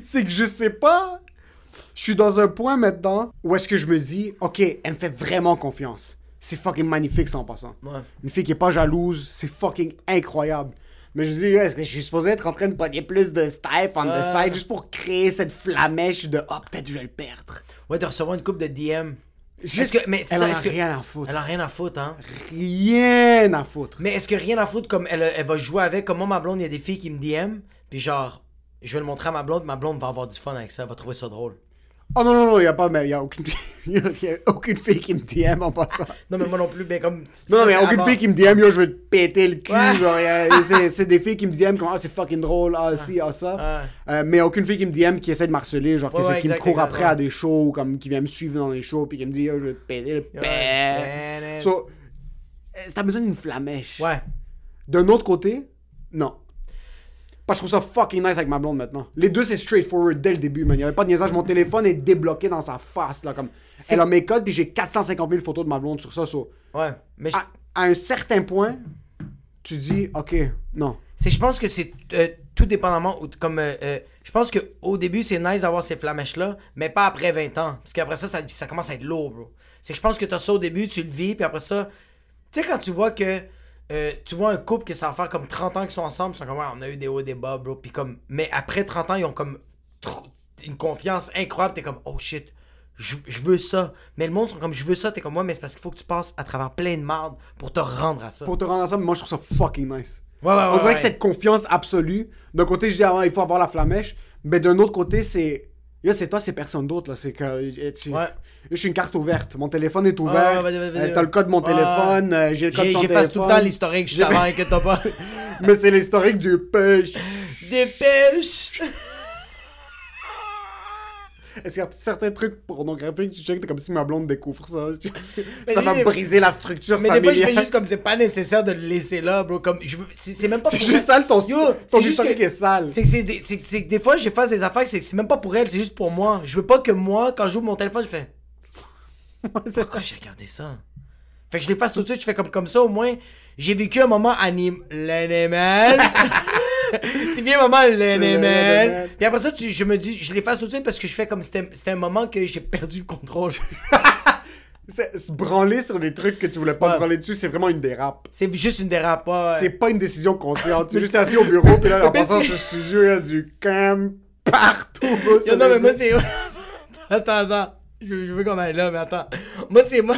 C'est que je sais pas. Je suis dans un point maintenant où est-ce que je me dis, ok, elle me fait vraiment confiance. C'est fucking magnifique ça en passant. Ouais. Une fille qui est pas jalouse, c'est fucking incroyable. Mais je me dis, est-ce que je suis supposé être en train de pogner plus de stuff on the Ouais. side juste pour créer cette flamèche de, oh, peut-être je vais le perdre. Ouais, de recevoir une coupe de DM. Juste- Est-ce que- mais elle ça, en a que- rien à foutre. Elle a rien à foutre, hein. Rien à foutre. Mais est-ce que rien à foutre comme elle, elle va jouer avec, comme moi, ma blonde, il y a des filles qui me DM, puis genre, je vais le montrer à ma blonde, ma blonde va avoir du fun avec ça, elle va trouver ça drôle. Oh non, non, non, y a pas, mais y a aucune, y a, y a aucune fille qui me DM en passant. Non, mais moi non plus, mais comme. Non, ça, mais aucune fille qui me DM, yo, je vais te péter le cul. Ouais. C'est, des filles qui me DM comme, ah, c'est fucking drôle, ah, si, ah, ça. Euh, mais aucune fille qui me DM qui essaie de harceler, genre, qui, Ouais, qui me court exact, après à des shows, comme, qui vient me suivre dans les shows, puis qui me dit, yo, je vais te péter le père. So, euh, t'as besoin d'une flamèche. Ouais. D'un autre côté, non. Parce que je trouve ça fucking nice avec ma blonde maintenant. Les deux, c'est straightforward dès le début, man. Il avait pas de niaisage. Mon téléphone est débloqué dans sa face, là. Comme... Elle a mes codes, puis j'ai 450 000 photos de ma blonde sur ça. so, Ouais. Mais je- à, à un certain point, tu dis, ok, non. c'est je pense que c'est euh, tout dépendamment comme euh, euh, je pense que au début c'est nice d'avoir ces flamèches là mais pas après 20 ans parce qu'après ça, ça ça commence à être lourd bro c'est que je pense que t'as ça au début tu le vis puis après ça tu sais quand tu vois que euh, tu vois un couple ça va faire comme 30 ans qu'ils sont ensemble ils sont comme ouais, on a eu des hauts des bas bro. Puis comme mais après 30 ans ils ont comme une confiance incroyable. T'es comme oh shit je, je veux ça. Mais le monde sont comme je veux ça. T'es comme moi mais c'est parce qu'il faut que tu passes à travers plein de marde pour te rendre à ça. Pour te rendre ensemble, moi, je trouve ça fucking nice. ouais ouais ouais, On dirait que cette confiance absolue, d'un côté, je dis, ah il faut avoir la flamèche, mais d'un autre côté, c'est. Yo, c'est toi, c'est personne d'autre, là. C'est que. euh, tu- Ouais. Je suis une carte ouverte. Mon téléphone est ouvert. ouais, euh. T'as le code de mon téléphone. euh, j'ai le code de son J'efface tout le temps téléphone. l'historique juste J'ai- avant, inquiète-toi pas. Mais c'est l'historique du qu'il y a certains trucs pornographiques, tu checkes, t'es comme si ma blonde découvre ça. Mais ça va briser la structure Mais des fois, je familiale. fais juste comme c'est pas nécessaire de le laisser là, bro. Comme, je c'est c'est même pas C'est pour juste elle. sale, ton, Yo, ton c'est juste historique que- est sale. C'est que, c'est des- c'est c'est que des fois, j'efface des affaires, c'est que c'est même pas pour elle, c'est juste pour moi. Je veux pas que moi, quand j'ouvre mon téléphone, je fais Pourquoi j'ai regardé ça? Fait que je l'efface tout de suite, je fais comme, comme ça, au moins, j'ai vécu un moment anim... l'animal. c'est bien moment l'animal. L'animal. Puis après ça, tu, je me dis, je l'efface tout de suite parce que je fais comme c'était c'était un moment que j'ai perdu le contrôle. Se branler sur des trucs que tu voulais pas Ouais. te branler dessus, c'est vraiment une dérape. c'est juste une dérape, ouais. C'est pas une décision consciente. Tu es juste assis au bureau, puis là, en passant sur ce studio, il y a du cam partout. Yo, non, mais moi, c'est. attends, attends. Je, je veux qu'on aille là, mais attends. Moi, c'est moi.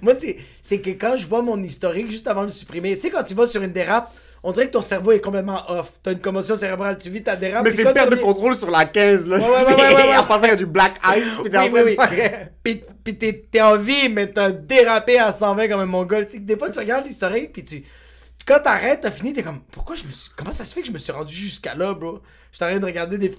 moi, c'est, c'est que quand je vois mon historique juste avant de le supprimer, tu sais, quand tu vas sur une dérape, on dirait que ton cerveau est complètement off. T'as une commotion cérébrale, tu vis ta dérape. Mais puis c'est une perte de contrôle sur la 15, là. Ouais, ouais, ouais, ouais, ouais. En passant, il y a du black ice, puis t'es en Oui, train de pis t'es, en vie, mais t'as dérapé à 120 comme un mongol. Tu des fois, tu regardes l'historique, pis tu. Quand t'arrêtes, t'as fini, t'es comme, pourquoi je me suis. Comment ça se fait que je me suis rendu jusqu'à là, bro? Je suis en train de regarder des.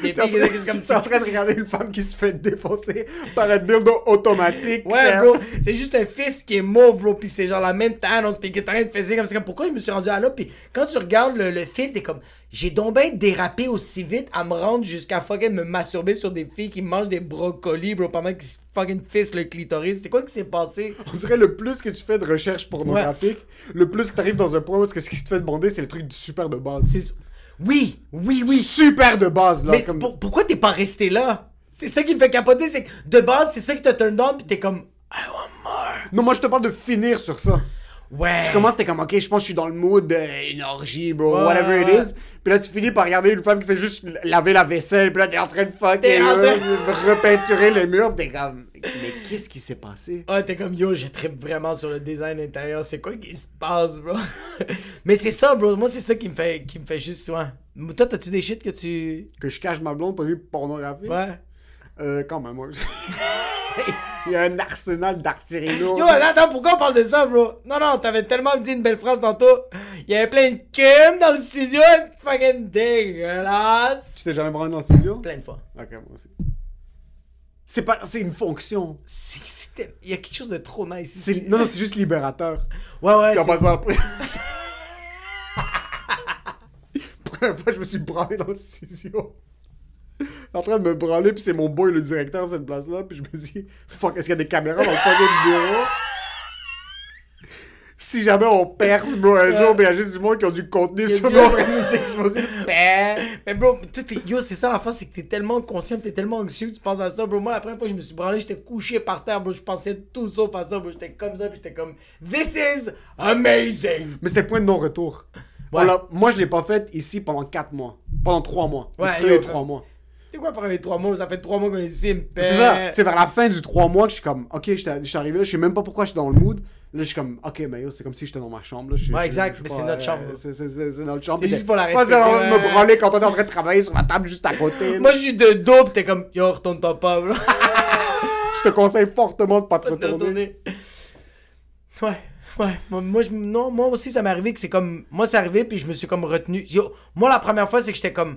Des T'es en train- étaient juste comme t'es en train de regarder une femme qui se fait défoncer par un dildo automatique. Ouais, c'est- bro, c'est juste un fist qui est mauve, bro, pis c'est genre la même Thanos, pis qui est en train de faire comme c'est comme pourquoi je me suis rendu à là, pis quand tu regardes le, le film, t'es comme j'ai donc bien dérapé aussi vite à me rendre jusqu'à fucking me masturber sur des filles qui mangent des brocolis, bro, pendant qu'ils fucking fistent le clitoris. C'est quoi qui s'est passé? On dirait le plus que tu fais de recherche pornographique, le plus que t'arrives dans un point où ce que ce qui te fait demander, c'est le truc du super de base. C'est. Oui, oui, oui. super de base, là. Mais comme- pour- pourquoi t'es pas resté là? C'est ça qui me fait capoter, c'est que de base, c'est ça qui te turn on, pis t'es comme I want more. Non, moi je te parle de finir sur ça. Ouais. Tu commences, t'es comme, ok, je pense que je suis dans le mood d'une orgie, bro, Ouais, whatever it is. Puis là, tu finis par regarder une femme qui fait juste laver la vaisselle, puis là, t'es en train de fucker, T'es en là, train- de repeinturer les murs, pis t'es comme, mais qu'est-ce qui s'est passé? Ah, t'es comme yo, je tripe vraiment sur le design intérieur. C'est quoi qui se passe, bro? Mais c'est ça, bro. Moi, c'est ça qui me fait, qui me fait juste soin. Toi, t'as-tu des shit que tu. Que je cache ma blonde, pas vu pornographie? Ouais. Euh, quand même, moi. Il y a un arsenal d'artillerie lourde. Yo, attends, pourquoi on parle de ça, bro? Non, non, t'avais tellement dit une belle phrase tantôt. Il y avait plein de cum dans le studio. Fucking dégueulasse. Tu t'es jamais branlé dans le studio? Plein de fois. Ok, moi aussi. C'est pas, c'est une fonction. C'était- Il y a quelque chose de trop nice ici. non, non, c'est juste libérateur. Ouais, ouais. Puis en c'est- passant après. Première fois, je me suis branlé dans le studio. En train de me branler, puis c'est mon boy, le directeur de cette place-là. Puis je me dis, fuck, est-ce qu'il y a des caméras dans le fucking bureau? Si jamais on perce, bro, un jour, mais il y a juste du monde qui ont du contenu sur du- nous en train de nous exploser le père. Mais bro, yo, c'est ça l'enfant, c'est que t'es tellement conscient, t'es tellement anxieux que tu penses à ça, bro. Moi, la première fois que je me suis branlé, j'étais couché par terre, bro. Je pensais tout sauf à ça, bro. J'étais comme ça, puis j'étais comme, This is amazing! Mais c'était le point de non-retour. On Ouais. Moi, je l'ai pas fait ici pendant 4 mois. Pendant 3 mois. Ouais, yo, 3 mois. C'est quoi, pour les trois mois? Ça fait trois mois qu'on est ici, me C'est ça, c'est vers la fin du 3 mois que je suis comme, ok, je suis arrivé là, je sais même pas pourquoi je suis dans le mood. Là, je suis comme, ok, mais yo, c'est comme si j'étais dans ma chambre. Là, je- Ouais, je- exact, je- mais je- c'est notre euh, chambre. C'est notre chambre. C'est juste pour la Moi, c'est en train de respecter, me branler quand on est en train de travailler sur la table juste à côté. Moi, je suis de dos, pis t'es comme, yo, retourne-toi pas, bro. je te conseille fortement de pas te retourner. Ouais, ouais. Moi, moi, je- non, moi aussi, ça m'est arrivé que c'est comme. Moi, c'est arrivé, puis je me suis comme retenu. Yo, moi, la première fois, c'est que j'étais comme.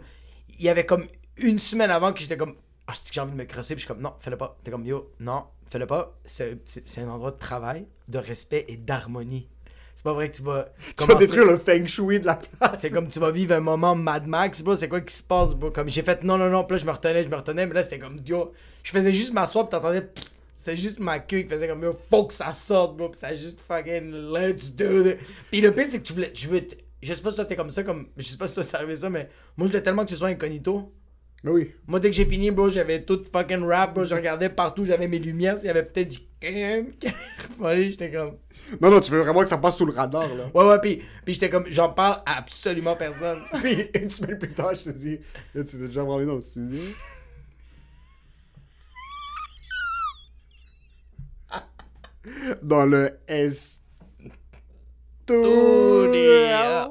Il y avait comme une semaine avant que j'étais comme. Ah, que j'ai envie de me crosser, puis je suis comme, non, fais-le pas. T'es comme, yo, non, fais-le pas. C'est c'est- c'est un endroit de travail, de respect et d'harmonie. C'est pas vrai que tu vas. Tu vas détruire le feng shui de la place. c'est comme tu vas vivre un moment Mad Max, bro. C'est quoi qui se passe, bro? Comme j'ai fait non, non, non. Puis là, je me retenais, je me retenais. Mais là, c'était comme, yo, je faisais juste m'asseoir, puis t'entendais. C'était juste ma queue qui faisait comme, yo, faut que ça sorte, bro. Puis ça juste fucking, let's do it. Puis le pire, c'est que tu voulais. Je veux. Je sais pas si toi t'es comme ça, comme. Je sais pas si toi c'est arrivé ça, mais moi, je voulais tellement que tu sois incognito. Mais oui. Moi, dès que j'ai fini, bro, j'avais tout fucking rap, bro. Je regardais partout, j'avais mes lumières. S'il y avait peut-être du. J'étais comme. Non, non, tu veux vraiment que ça passe sous le radar, là. Ouais, ouais, puis, puis j'étais comme, j'en parle à absolument personne. Puis une semaine plus tard, je te dis, Là, tu t'es déjà branlé dans le studio. Dans le S. Studio.